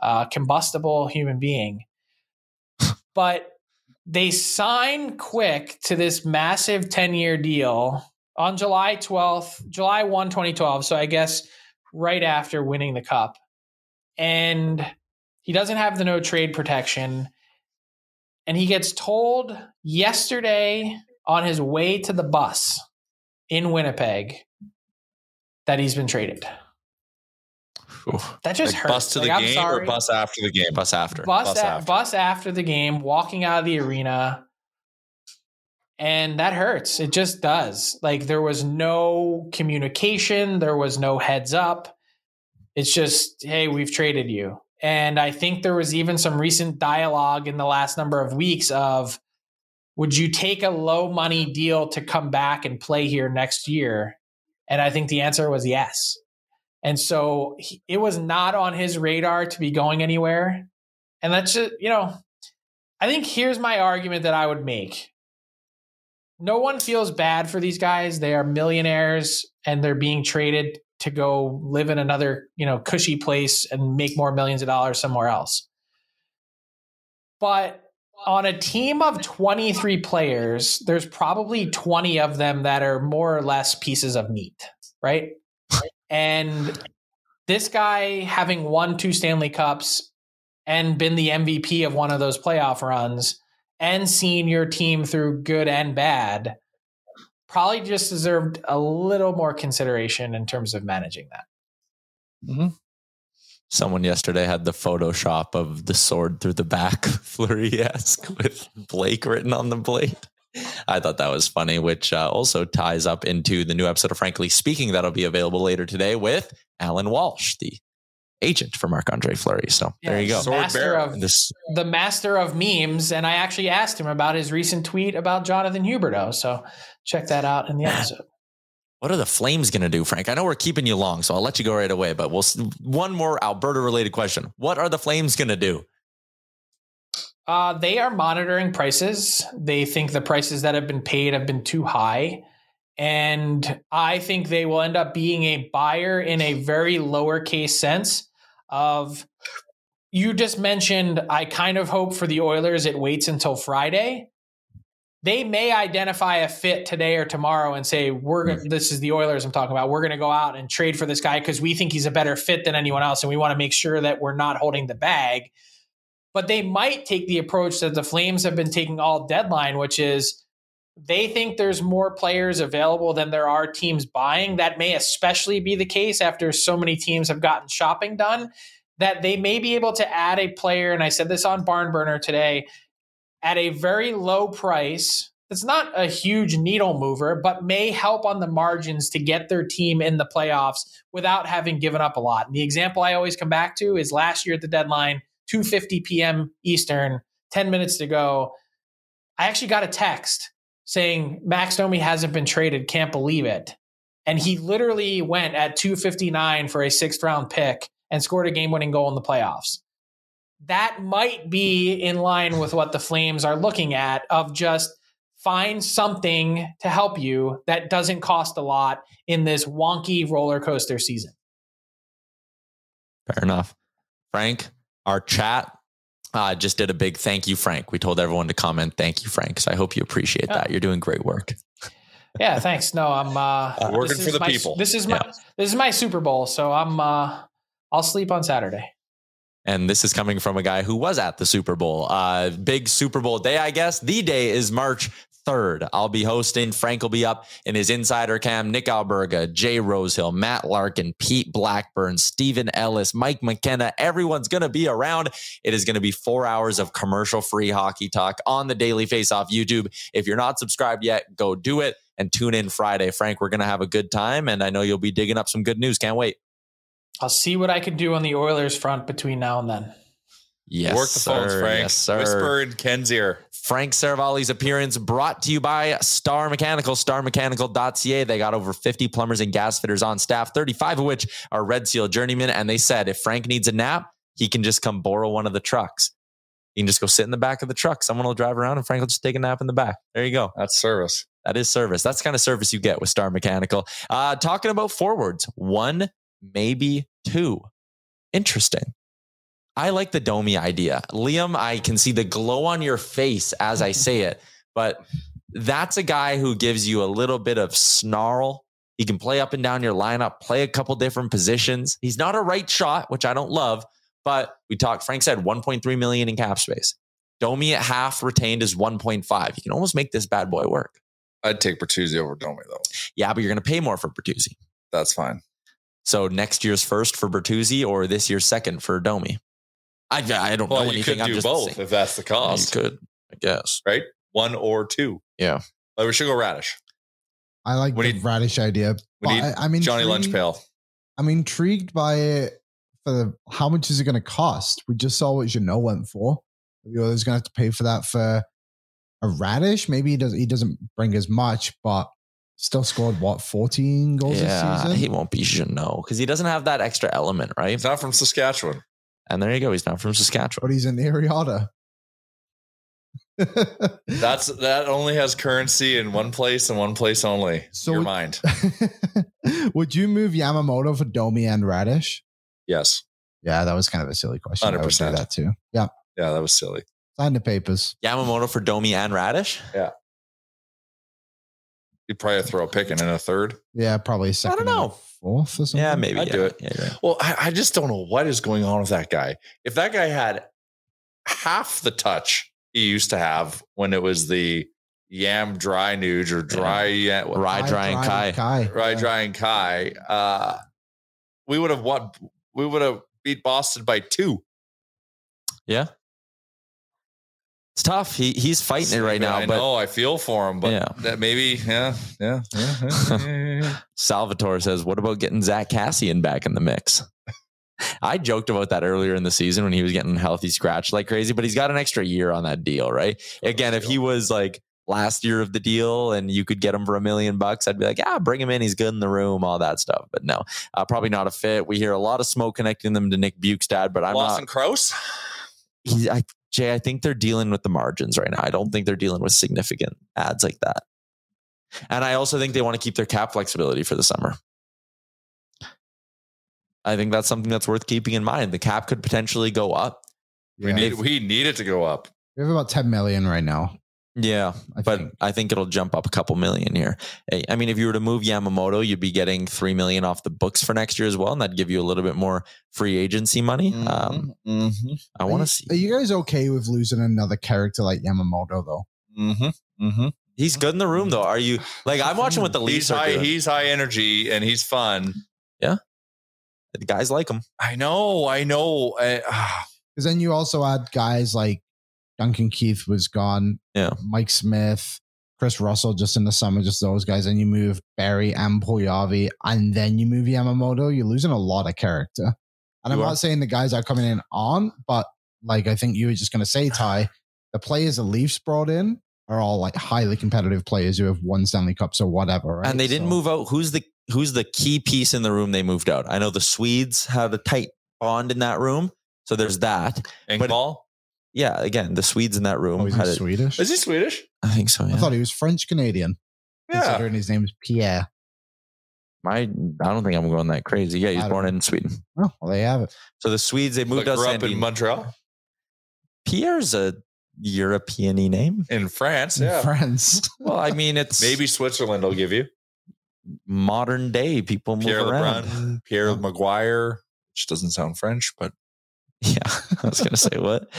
uh, combustible human being. (laughs) but they sign quick to this massive 10 year deal on July 12th, July 1, 2012. So I guess right after winning the cup. And he doesn't have the no trade protection. And he gets told yesterday on his way to the bus in Winnipeg that he's been traded. Oof. That just like hurts. Bus to like, the game or bus after the game? Bus after. Bus, bus a- after. bus after the game, walking out of the arena. And that hurts. It just does. Like there was no communication, there was no heads up. It's just, hey, we've traded you. And I think there was even some recent dialogue in the last number of weeks of would you take a low money deal to come back and play here next year? And I think the answer was yes. And so he, it was not on his radar to be going anywhere. And that's just, you know, I think here's my argument that I would make. No one feels bad for these guys. They are millionaires and they're being traded to go live in another, you know, cushy place and make more millions of dollars somewhere else. But on a team of 23 players, there's probably 20 of them that are more or less pieces of meat, right? And this guy having won two Stanley Cups and been the MVP of one of those playoff runs and seen your team through good and bad probably just deserved a little more consideration in terms of managing that. Mm-hmm. Someone yesterday had the Photoshop of the sword through the back, (laughs) Fleury esque, with Blake written on the blade. I thought that was funny, which uh, also ties up into the new episode of Frankly Speaking that'll be available later today with Alan Walsh, the agent for Marc Andre Fleury. So Yeah, there you go. the master of This the master of memes, and I actually asked him about his recent tweet about Jonathan Huberdeau. So check that out in the episode. What are the Flames going to do, Frank? I know we're keeping you long, so I'll let you go right away. But we'll one more Alberta related question: What are the Flames going to do? Uh, they are monitoring prices. They think the prices that have been paid have been too high. And I think they will end up being a buyer in a very lowercase sense of you just mentioned I kind of hope for the Oilers it waits until Friday. They may identify a fit today or tomorrow and say, We're this is the Oilers I'm talking about. We're gonna go out and trade for this guy because we think he's a better fit than anyone else, and we want to make sure that we're not holding the bag but they might take the approach that the Flames have been taking all deadline, which is they think there's more players available than there are teams buying. That may especially be the case after so many teams have gotten shopping done. That they may be able to add a player, and I said this on Barnburner today, at a very low price. It's not a huge needle mover, but may help on the margins to get their team in the playoffs without having given up a lot. And the example I always come back to is last year at the deadline, 2:50 p.m. Eastern, 10 minutes to go. I actually got a text saying Max Domi hasn't been traded, can't believe it. And he literally went at 259 for a sixth round pick and scored a game winning goal in the playoffs. That might be in line with what the Flames are looking at of just find something to help you that doesn't cost a lot in this wonky roller coaster season. Fair enough. Frank, our chat uh, just did a big thank you, Frank. We told everyone to comment, thank you, Frank. So I hope you appreciate Yeah. that. You're doing great work. (laughs) Yeah, thanks. No, I'm uh, Working this for the my- people. This is my this is my Super Bowl, so I'm uh, I'll sleep on Saturday. And this is coming from a guy who was at the Super Bowl. Uh, big Super Bowl day, I guess. The day is March 3rd. I'll be hosting. Frank will be up in his insider cam. Nick Alberga, Jay Rosehill, Matt Larkin, Pete Blackburn, Stephen Ellis, Mike McKenna. Everyone's going to be around. It is going to be four hours of commercial free hockey talk on the Daily Face Off YouTube. If you're not subscribed yet, go do it and tune in Friday. Frank, we're going to have a good time. And I know you'll be digging up some good news. Can't wait. I'll see what I can do on the Oilers front between now and then. Yes, Work the phones, sir. Frank. Yes, sir. Whisper in Ken's ear. Frank Seravalli's appearance brought to you by Star Mechanical, starmechanical.ca. They got over 50 plumbers and gas fitters on staff, 35 of which are Red Seal journeymen. And they said if Frank needs a nap, he can just come borrow one of the trucks. He can just go sit in the back of the truck. Someone will drive around and Frank will just take a nap in the back. There you go. That's service. That is service. That's the kind of service you get with Star Mechanical. Uh, talking about forwards, one, maybe two. Interesting. I like the Domi idea. Liam, I can see the glow on your face as I say it, but that's a guy who gives you a little bit of snarl. He can play up and down your lineup, play a couple different positions. He's not a right shot, which I don't love, but we talked, Frank said 1.3 million in cap space. Domi at half retained is 1.5. You can almost make this bad boy work. I'd take Bertuzzi over Domi though. Yeah, but you're going to pay more for Bertuzzi. That's fine. So next year's first for Bertuzzi or this year's second for Domi? I, I don't Well, know you anything. could I'm do just both saying. if that's the cost. You could, I guess. Right? One or two. Yeah. But we should go Raddysh. I like We the need- Raddysh idea. We but need I, I'm Johnny intrigued- Lunch Pail. I'm intrigued by it for the, how much is it going to cost? We just saw what Janot went for. The other's going to have to pay for that for a Raddysh. Maybe he does. He doesn't bring as much, but still scored what 14 goals Yeah, this season. he won't be Janot because he doesn't have that extra element, right? He's not from Saskatchewan. And there you go. He's not from Saskatchewan. but he's in the Ariada. (laughs) That's that only has currency in one place and one place only. So- Your mind. (laughs) Would you move Yamamoto for Domi and Raddysh? Yes. Yeah, that was kind of a silly question. Do 100%. that too. Yeah, Yeah, that was silly. sign the papers. Yamamoto for Domi and Raddysh. You'd probably throw a pick in in a third. Yeah, probably second. I don't know. Fourth or something. Yeah, maybe. I'd yeah. do it. Yeah, you're. Well, I, I just don't know what is going on with that guy. If that guy had half the touch he used to have when it was the Yam Dry Nuge or Dry yeah. what- Rye, dry, and Kai. Kai. Rye Yeah. Dry and Kai, uh, we would have what we would have beat Boston by two. Yeah. It's tough. He he's fighting it right now. I but know. I feel for him, but Yeah. that maybe, yeah, yeah, yeah. (laughs) Salvatore says, "What about getting Zack Kassian back in the mix?" (laughs) I joked about that earlier in the season when he was getting healthy scratch like crazy, but he's got an extra year on that deal, right? Again, if he was like last year of the deal and you could get him for a million bucks, I'd be like, yeah, bring him in. He's good in the room, all that stuff. But no, uh, probably not a fit. We hear a lot of smoke connecting them to Nick Bjugstad, but I'm Lawson not. Krause. He, I, Jay, I think they're dealing with the margins right now. I don't think they're dealing with significant ads like that. And I also think they want to keep their cap flexibility for the summer. I think that's something that's worth keeping in mind. The cap could potentially go up. We need we need it to go up. We have about 10 million right now. Yeah, I but think. I think it'll jump up a couple million here. I mean, if you were to move Yamamoto, you'd be getting three million off the books for next year as well, and that'd give you a little bit more free agency money. Um, Mm-hmm. I want to see. Are you guys okay with losing another character like Yamamoto though? Mm-hmm. Mm-hmm. He's good in the room, though. Are you like? I'm watching with the Leafs He's high. doing. He's high energy and he's fun. Yeah, the guys like him. I know. I know. I, ah, (sighs) Because then you also add guys like Duncan Keith was gone, Yeah. Mike Smith, Kris Russell just in the summer, just those guys. And you move Barrie and Puljujarvi, and then you move Yamamoto. You're losing a lot of character. And I'm are. not saying the guys are coming in aren't, but like I think you were just going to say, Ty, the players the Leafs brought in are all like highly competitive players who have won Stanley Cups or whatever. Right? And they didn't So- move out. Who's the Who's the key piece in the room they moved out? I know the Swedes had a tight bond in that room, so there's that. And Engvall. Yeah, again, the Swedes in that room Oh, he's had it. Swedish. Is he Swedish? I think so. I thought he was French Canadian, Yeah. considering his name is Pierre. My, I don't think I'm going that crazy. Yeah, he I was born know. in Sweden. Oh, well, they have it. So the Swedes they moved But out. grew up in Sandin. Montreal, Pierre's a European name. in France. Yeah. France. Well, I mean, it's Maybe Switzerland will give you modern day people move Pierre around. Lebrun, Pierre McGuire, which doesn't sound French, but (laughs) Yeah, I was gonna say what.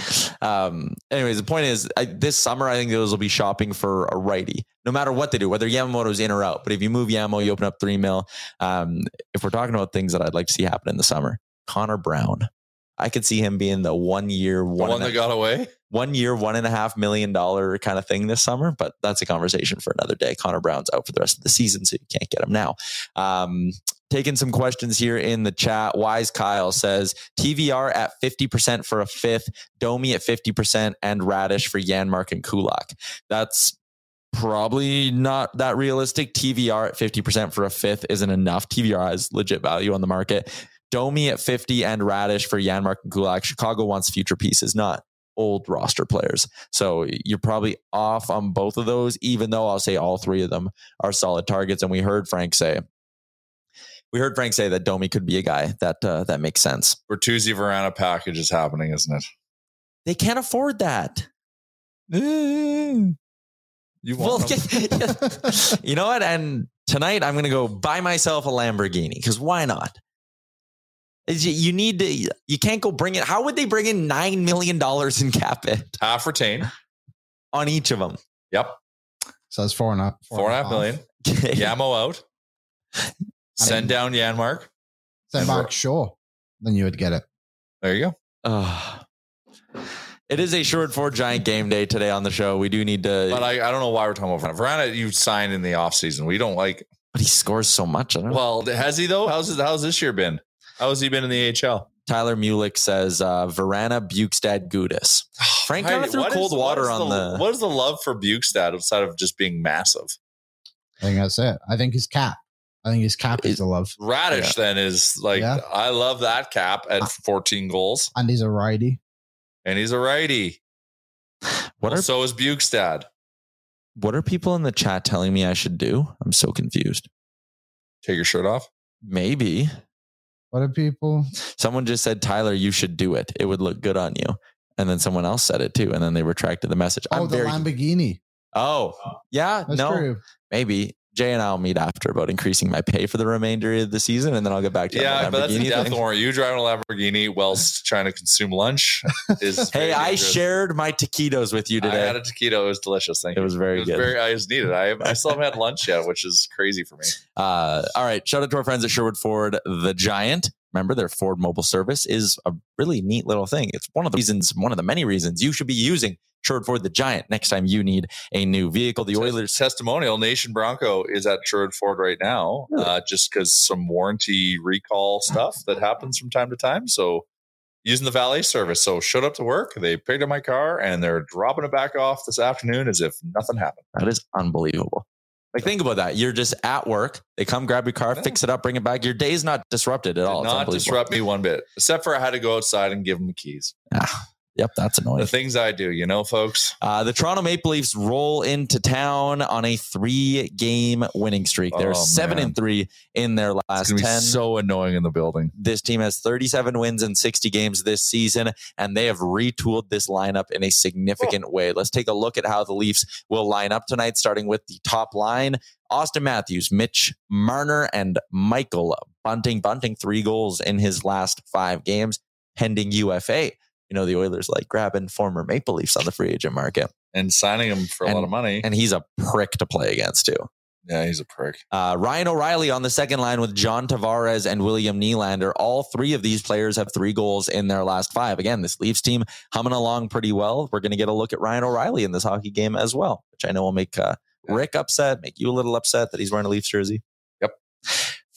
Um, anyways, the point is, I, this summer I think those will be shopping for a righty, no matter what they do, whether Yamamoto's in or out. But if you move Yamo, you open up three mil. Um, if we're talking about things that I'd like to see happen in the summer, Connor Brown, I could see him being the one year, the one, one that got away. One year, one and a half million dollar kind of thing this summer. But that's a conversation for another day. Connor Brown's out for the rest of the season, so you can't get him now. Um, taking some questions here in the chat. Wise Kyle says TVR at 50% for a fifth, Domi at 50%, and Raddysh for Janmark and Kulak. That's probably not that realistic. TVR at 50% for a fifth isn't enough. TVR has legit value on the market. Domi at 50 and Raddysh for Janmark and Kulak. Chicago wants future pieces, not old roster players. So you're probably off on both of those, even though I'll say all three of them are solid targets. And we heard Frank say, we heard Frank say that Domi could be a guy that uh, that makes sense. Bertuzzi Vrana package is happening, isn't it? They can't afford that. (laughs) You Well, (laughs) you know what? And tonight I'm going to go buy myself a Lamborghini because why not? Is You you need to. You can't go bring it. How would they bring in nine million dollars in cap it half retain. on each of them? Yep, So it's four and a half. four and a half million. (laughs) Yamo out. Send down Janmark. Send And back Shaw. Then you would get it. There you go. Ugh. it is a short for giant game day today on the show. We do need to. But I, I don't know why we're talking about Vrana. Vrana, you signed in the offseason. We don't like. but he scores so much. I don't know. Well, has he though? How's his, how's this year been? How has he been in the AHL? Tyler Mulick says uh, Vrana, Bjugstad, Gudas. (sighs) Frank kind of threw What cold is- water on the. What is the love for Bjugstad outside of just being massive? I think that's it. I think his cap. I think his cap is the love. Raddysh then is like Yeah. I love that cap at 14 goals, And he's a righty. and he's a righty. (sighs) What Well, are so is Bjugstad. what are people in the chat telling me I should do? I'm so confused. Take your shirt off. Maybe What are people? someone just said Tyler, you should do it. It would look good on you. And then someone else said it too, and then they retracted the message. Oh, I'm the very. Lamborghini. oh, yeah, That's no, true. maybe Jay and I'll meet after about increasing my pay for the remainder of the season, and then I'll get back to you Yeah, but that's a death thing. warrant. You driving a Lamborghini whilst (laughs) trying to consume lunch is. (laughs) Hey, I dangerous. shared my taquitos with you today. I had a taquito. It was delicious. Thank you. It you. was very it was good. Very, I just needed. it. I I still haven't had lunch yet, which is crazy for me. (laughs) Uh, all right. Shout out to our friends at Sherwood Ford, the Giant. remember their Ford mobile service is a really neat little thing. It's one of the reasons, one of the many reasons you should be using Sherwood Ford the Giant next time you need a new vehicle. The Oilers testimonial Nation Bronco is at Sherwood Ford right now, uh, just because some warranty recall stuff that happens from time to time. So using the valet service. So showed up to work, they picked up my car, and they're dropping it back off this afternoon as if nothing happened. That is unbelievable. Like think about that. You're just at work. They come grab your car, fix it up, bring it back. Your day's not disrupted at Did all. It's not disrupt me one bit, except for I had to go outside and give them the keys. Ah, yep, that's annoying. The things I do, you know, folks. Uh, the Toronto Maple Leafs roll into town on a three-game winning streak. They're Oh, seven man. and three in their last ten. so annoying in the building. this team has 37 wins in 60 games this season, and they have retooled this lineup in a significant way. Let's take a look at how the Leafs will line up tonight, starting with the top line. Auston Matthews, Mitch Marner, and Michael Bunting. Bunting, three goals in his last five games, pending UFA. You know, the Oilers like grabbing former Maple Leafs on the free agent market. And signing him for a lot of money. And he's a prick to play against, too. yeah, he's a prick. Uh, Ryan O'Reilly on the second line with John Tavares and William Nylander. All three of these players have three goals in their last five. Again, this Leafs team humming along pretty well. We're going to get a look at Ryan O'Reilly in this hockey game as well, which I know will make uh, Rick upset, make you a little upset that he's wearing a Leafs jersey. Yep.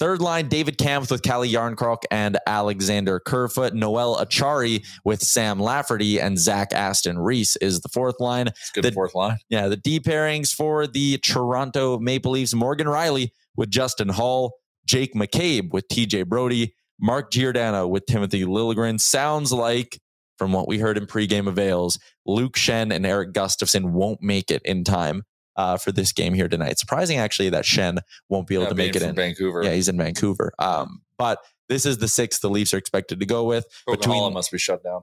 Third line, David Kampf with Calle Jarnkrok and Alexander Kerfoot. Noel Acciari with Sam Lafferty and Zach Aston Reese is the fourth line. It's good The- fourth line. Yeah, the D pairings for the Toronto Maple Leafs Morgan Rielly with Justin Holl, Jake McCabe with TJ Brodie, Mark Giordano with Timothy Liljegren. Sounds like, from what we heard in pregame avails, Luke Schenn and Erik Gustafsson won't make it in time uh, for this game here tonight. Surprising, actually, that Schenn won't be able Yeah, to make it in. Vancouver. Yeah, he's in Vancouver. Um, but this is the sixth the Leafs are expected to go with. Coca-Cola must be shut down.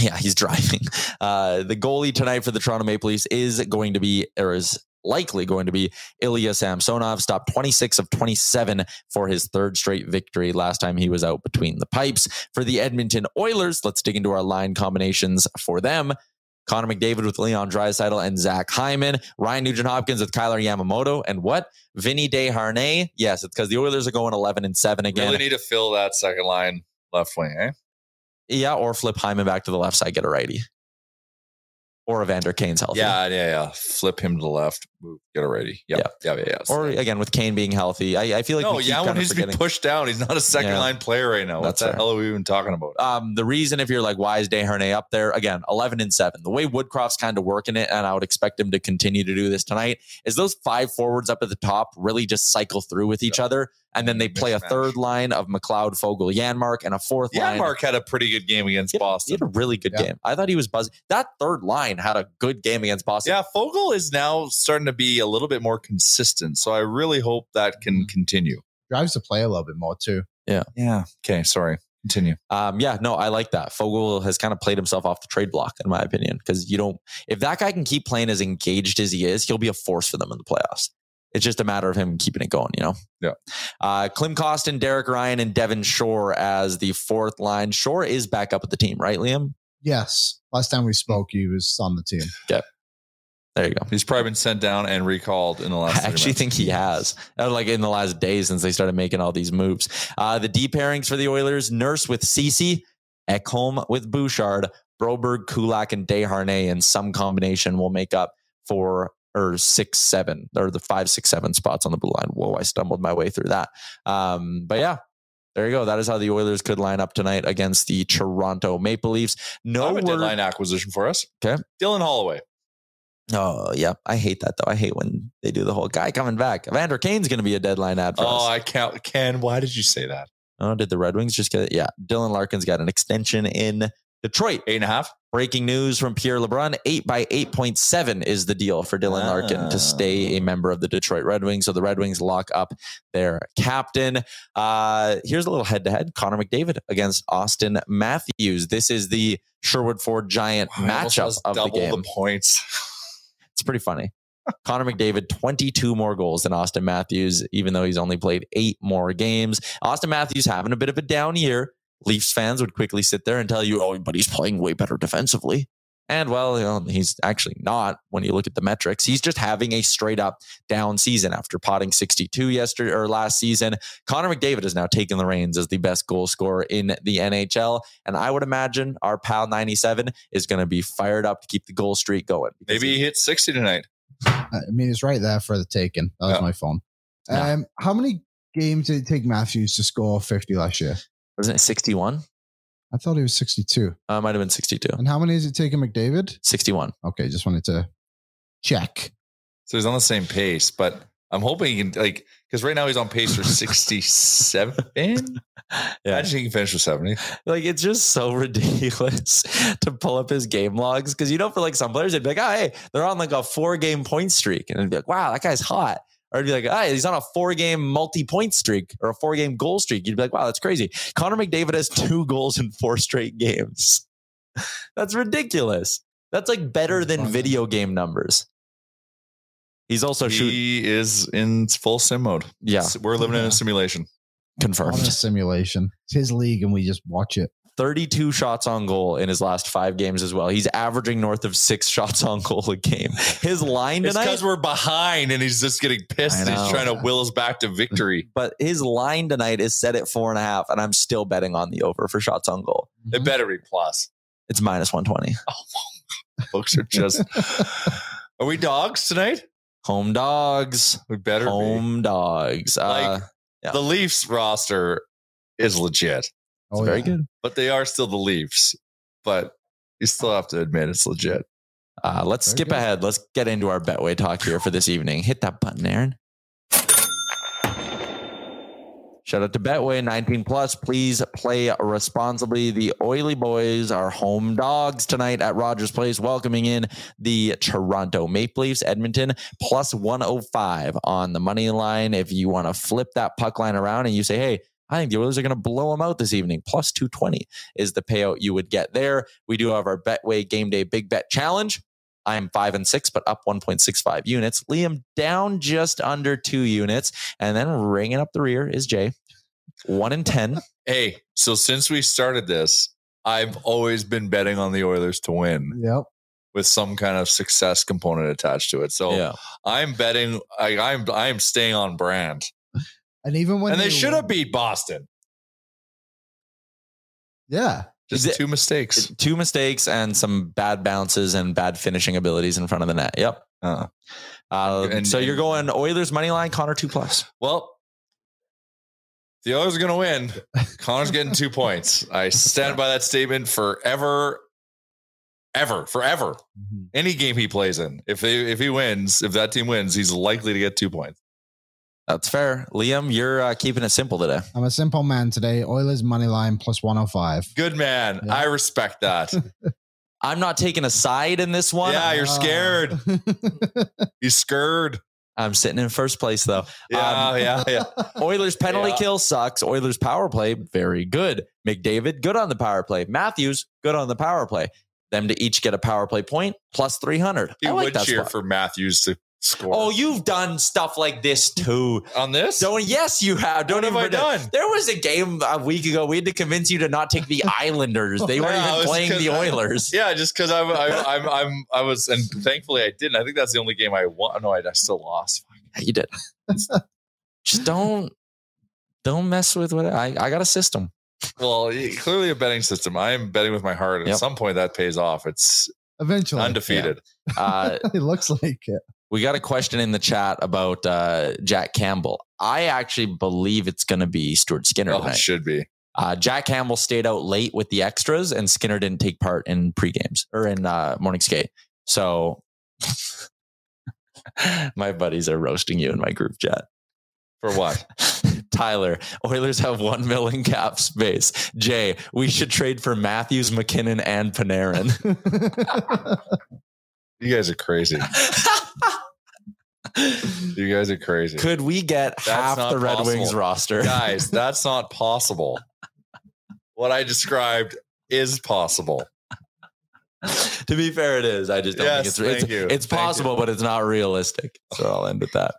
Yeah, he's (laughs) driving. Uh, the goalie tonight for the Toronto Maple Leafs is going to be, or is likely going to be, Ilya Samsonov. Stopped 26 of 27 for his third straight victory last time he was out between the pipes. For the Edmonton Oilers, let's dig into our line combinations for them. Connor McDavid with Leon Draisaitl and Zach Hyman, Ryan Nugent Hopkins with Kailer Yamamoto, and what? Vinny Desharnais. Yes, it's because the Oilers are going 11 and 7 again. Really need to fill that second line left wing, eh? Yeah, or flip Hyman back to the left side, get a righty. Or Evander Kane's healthy. Yeah, yeah, yeah. Flip him to the left. Move, get it ready. Yeah, yeah, yeah. yeah. Or again with Kane being healthy. I, I feel like no, we keep Yawan kind needs to be pushed down. He's not a second Yeah. line player right now. What the fair. hell are we even talking about? Um, the reason if you're like, why is Desharnais up there? Again, 11 and 7. The way Woodcroft's kind of working it, and I would expect him to continue to do this tonight, is those five forwards up at the top really just cycle through with each other. And then they play a third line of McLeod, Foegele, Janmark, and a fourth Yeah, line. Mark had a pretty good game against He Boston. He had a really good Yeah. game. I thought he was buzzing. That third line had a good game against Boston. Yeah, Foegele is now starting to be a little bit more consistent. So I really hope that Mm-hmm. can continue. Drives the play a little bit more too. Yeah. Yeah. Okay. Sorry. Continue. Um, yeah, no, I like that. Foegele has kind of played himself off the trade block, in my opinion, because you don't. If that guy can keep playing as engaged as he is, he'll be a force for them in the playoffs. It's just a matter of him keeping it going, you know. Yeah. Uh, Klim Kostin, Derek Ryan, and Devin Shore as the fourth line. Shore is back up with the team, right, Liam? Yes. Last time we spoke, he was on the team. There you go. He's probably been sent down and recalled in the last. I 30 actually think he has, Uh, like in the last days since they started making all these moves. Uh, the D pairings for the Oilers: Nurse with Ceci, Ekholm with Bouchard, Broberg, Kulak, and Desharnais, and some combination will make up for or six seven or the five six seven spots on the blue line. Whoa, I stumbled my way through that. Um, but yeah. There you go. That is how the Oilers could line up tonight against the Toronto Maple Leafs. No have a word- deadline acquisition for us. Okay. Dylan Holloway. Oh yeah, I hate that though. I hate when they do the whole guy coming back. Evander Kane's going to be a deadline ad for us. Oh, I can't. Ken, why did you say that? Oh, did the Red Wings just get it? Yeah. Dylan Larkin's got an extension in Detroit. Eight and a half. Breaking news from Pierre LeBrun. Eight by 8.7 is the deal for Dylan Larkin to stay a member of the Detroit Red Wings. So the Red Wings lock up their captain. Uh, here's a little head to head Connor McDavid against Auston Matthews. This is the Sherwood Ford Giant almost matchup of the double game. the points. (laughs) It's pretty funny. Connor McDavid, 22 more goals than Auston Matthews, even though he's only played eight more games. Auston Matthews having a bit of a down year. Leafs fans would quickly sit there and tell you, oh, but he's playing way better defensively. And well, you know, he's actually not when you look at the metrics. He's just having a straight up down season after potting 62 yesterday or last season. Connor McDavid has now taken the reins as the best goal scorer in the NHL. And I would imagine our pal 97 is going to be fired up to keep the goal streak going. Maybe he hits 60 tonight. I mean, it's right there for the taking. That was Yeah. my phone. Yeah. Um, how many games did it take Matthews to score 50 last year? wasn't it 61? I thought he was 62. Uh, might have been 62. And how many has it taken McDavid? 61. Okay, just wanted to check. So he's on the same pace, but I'm hoping he can, like, because right now he's on pace for (laughs) 67. (laughs) Yeah. Imagine he can finish with 70. Like it's just so (laughs) ridiculous to pull up his game logs because you know for like some players they'd be like, oh hey, they're on like a four game point streak, and it'd be like, wow, that guy's hot. Or it'd be like, hey, he's on a four game multi point streak or a four game goal streak. You'd be like, wow, that's crazy. Connor McDavid has two goals in four straight games. (laughs) that's ridiculous. That's like better than video game numbers. He's also shooting. he is in full sim mode. Yeah, We're living in a simulation. On a confirmed. simulation. It's his league and we just watch it. 32 shots on goal in his last five games as well. He's averaging north of six shots on goal a game. His line tonight, because we're behind and he's just getting pissed. I He's know. trying to will us back to victory. (laughs) but his line tonight is set at four and a half, and I'm still betting on the over for shots on goal. It better be plus. It's minus 120. (laughs) Oh, Folks are just. (laughs) are we dogs tonight? Home dogs. We better be. Home dogs. Uh, yeah. The Leafs roster is legit, it's Oh, very yeah. good. but they are still the Leafs. But you still have to admit it's legit. Uh, let's Very skip good. ahead. Let's get into our Betway talk here for this evening. Hit that button, Aaron. Shout out to Betway 19 plus. Please play responsibly. The Oily Boys are home dogs tonight at Rogers Place, welcoming in the Toronto Maple Leafs, Edmonton, plus 105 on the money line. If you want to flip that puck line around and you say, hey, I think the Oilers are going to blow them out this evening. Plus 220 is the payout you would get there. We do have our Betway Game Day Big Bet Challenge. I am five and six, but up 1.65 units. Liam down just under two units. And then ringing up the rear is Jay. One and 10. (laughs) Hey, so since we started this, I've always been betting on the Oilers to win Yep. with some kind of success component attached to it. So Yeah. I'm betting. I, I'm I'm staying on brand, And even when and they you- should have beat Boston. Yeah. Just it- two mistakes. Two mistakes and some bad bounces and bad finishing abilities in front of the net. Yep. Uh, Uh, And- so you're and- going Oilers money line, Connor two plus. well, the Oilers are going to win. Connor's getting two (laughs) points. I stand by that statement forever, ever, forever. Mhm. Any game he plays in, if they if he wins, if that team wins, he's likely to get two points. That's fair. Liam, you're uh, keeping it simple today. I'm a simple man today. Oilers money line plus 105. Good man. Yeah. I respect that. (laughs) I'm not taking a side in this one. yeah, you're scared. (laughs) He's scared. I'm sitting in first place though. Yeah, Um, yeah, yeah. (laughs) Oilers penalty Yeah. kill sucks. Oilers power play very good. McDavid good on the power play. Matthews good on the power play. Them to each get a power play point plus 300. He I like would that cheer spot. for Matthews to score. Oh, you've done stuff like this too. on this? Don't yes, you have. Don't What have even I pretend. done? There was a game a week ago. We had to convince you to not take the (laughs) Islanders. They weren't Yeah, even playing playing 'cause the I- Oilers. (laughs) Yeah, just because I'm, I'm, I'm, I'm, I was, and thankfully I didn't. I think that's the only game I won. No, I, I still lost. Yeah, you did. (laughs) Just don't don't mess with what I I got a system. Well, clearly a betting system. I am betting with my heart. and Yep. At some point, that pays off. It's Eventually. undefeated. Uh, it looks like it. We got a question in the chat about uh, Jack Campbell. I actually believe it's going to be Stuart Skinner Oh, it should be. Uh, Jack Campbell stayed out late with the extras, and Skinner didn't take part in pre games or in uh, morning skate. So (laughs) my buddies are roasting you in my group chat. For what? (laughs) Tyler, Oilers have one million cap space. Jay, we should trade for Matthews, MacKinnon, and Panarin. (laughs) You guys are crazy. (laughs) You guys are crazy. Could we get half not the Red possible. Wings roster? Guys, that's not possible. (laughs) What I described is possible. to be fair, it is. I just don't Yes, think it's it's, it's possible, but it's not realistic. So I'll end with that.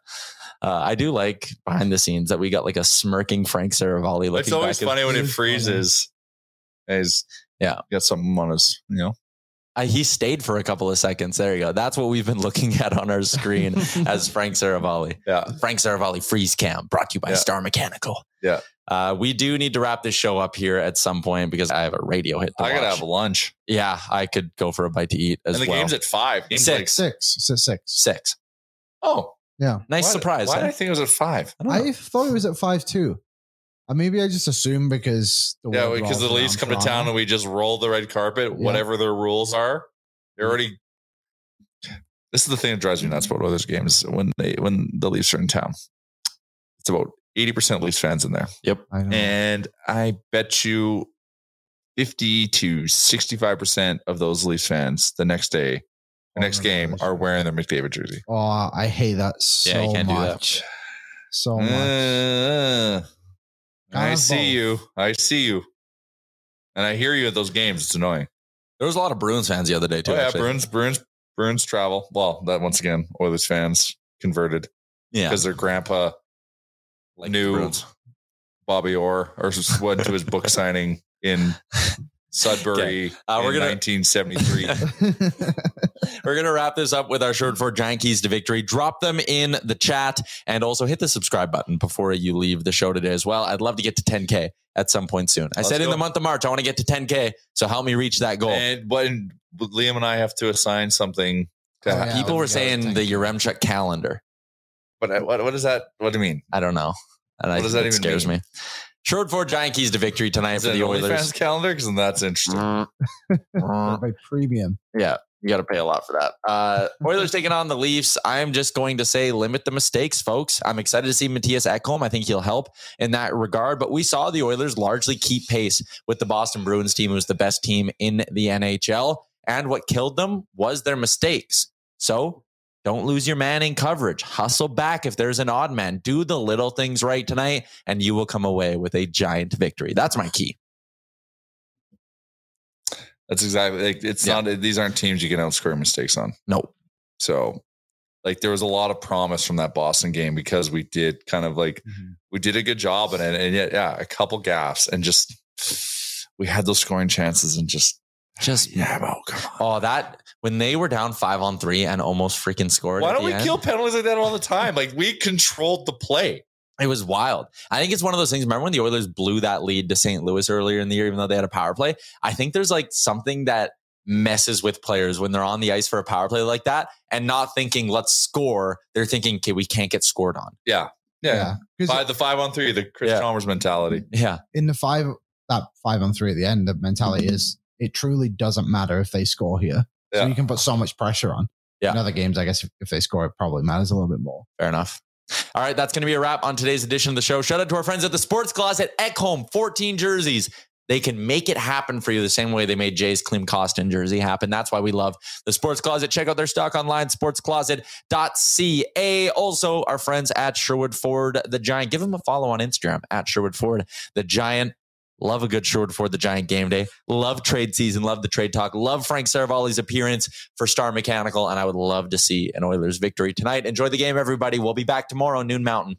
Uh, I do like behind the scenes that we got like a smirking Frank Seravalli looking. It's always funny when It is (laughs) freezes. He's Yeah. got something on his, you know. Uh, he stayed for a couple of seconds. There you go. That's what we've been looking (laughs) at on our screen (laughs) as Frank Seravalli. Yeah. Frank Seravalli freeze cam brought to you by Yeah. Star Mechanical. Yeah. Uh, we do need to wrap this show up here at some point because I have a radio hit. To I gotta watch. have lunch. Yeah, I could go for a bite to eat as well. and the well. game's at five. Game's Six. like- Six. It's at six. Six. oh, Yeah. Nice why- surprise. Why huh? did I think it was at five? I don't know. I thought it was at five too. Uh, maybe I just assume because the Yeah, because the Leafs around come to town and we just roll the red carpet, whatever their rules are. They're already. This is the thing that drives me nuts about Oilers games when they when the Leafs are in town. It's about eighty percent Leafs fans in there, I know. and I bet you fifty to sixty five percent of those Leafs fans the next day, the Oh, next no, game, that's are wearing their McDavid jersey. oh, I hate that so Yeah, you can't do that. much. So much. Uh, I Kind see both. you. I see you. And I hear you at those games. It's annoying. There was a lot of Bruins fans the other day too. oh, yeah, actually. Bruins, Bruins, Bruins travel. Well, that once again, Oilers fans converted Yeah, because their grandpa like knew Bruins. Bobby Orr or just went to his book (laughs) signing in Sudbury Uh, we're in gonna- 1973. (laughs) We're going to wrap this up with our short for giant keys to victory. Drop them in the chat and also hit the subscribe button before you leave the show today as well. I'd love to get to 10K at some point soon. I Let's said in the month of March, I want to get to 10K. So help me reach that goal. and but Liam and I have to assign something. To Oh, yeah. People were saying the you. Yaremchuk calendar. But I- what, what is that? What do you mean? I don't know. And I What does that it even scares mean? me. Short for giant keys to victory tonight Is for the Oilers. OnlyFans calendar? Because that's interesting. Mm, (laughs) mm. premium. Yeah, you got to pay a lot for that. Uh, (laughs) Oilers taking on the Leafs. I'm just going to say limit the mistakes, folks. I'm excited to see Mattias Ekholm. I think he'll help in that regard. But we saw the Oilers largely keep pace with the Boston Bruins team, who's the best team in the NHL. And what killed them was their mistakes. So don't lose your man in coverage. Hustle back if there's an odd man. Do the little things right tonight, and you will come away with a giant victory. That's my key. That's exactly like it's Yeah. not. These aren't teams you can outscore mistakes on. No. So, like, there was a lot of promise from that Boston game because we did kind of like mm-hmm. we did a good job in it, and yet, yeah, a couple gaffes, and just we had those scoring chances, and just Just yeah, bro, come on. Oh, that when they were down five on three and almost freaking scored. Why at don't the we end, kill penalties like that all the time? Like we controlled the play. It was wild. I think it's one of those things. Remember when the Oilers blew that lead to St. Louis earlier in the year, even though they had a power play? I think there's like something that messes with players when they're on the ice for a power play like that and not thinking, let's score. They're thinking, okay, we can't get scored on. Yeah, yeah. Because By the five on three, the Chris Yeah. Chalmers mentality. Yeah. in the five that five on three at the end, the mentality (laughs) is it truly doesn't matter if they score here. So you can put so much pressure on. Yeah. In other games, I guess if, if they score, it probably matters a little bit more. Fair enough. All right, that's going to be a wrap on today's edition of the show. Shout out to our friends at the Sports Closet Ekholm, 14 jerseys. They can make it happen for you the same way they made Jay's Klim Kostin jersey happen. That's why we love the Sports Closet. Check out their stock online, sportscloset.ca. Also, our friends at Sherwood Ford the Giant. Give them a follow on Instagram at Sherwood Ford the Giant. Love a good Sherwood Ford the Giant game day. Love trade season. Love the trade talk. Love Frank Seravalli's appearance for Star Mechanical. And I would love to see an Oilers victory tonight. Enjoy the game, everybody. We'll be back tomorrow, noon mountain.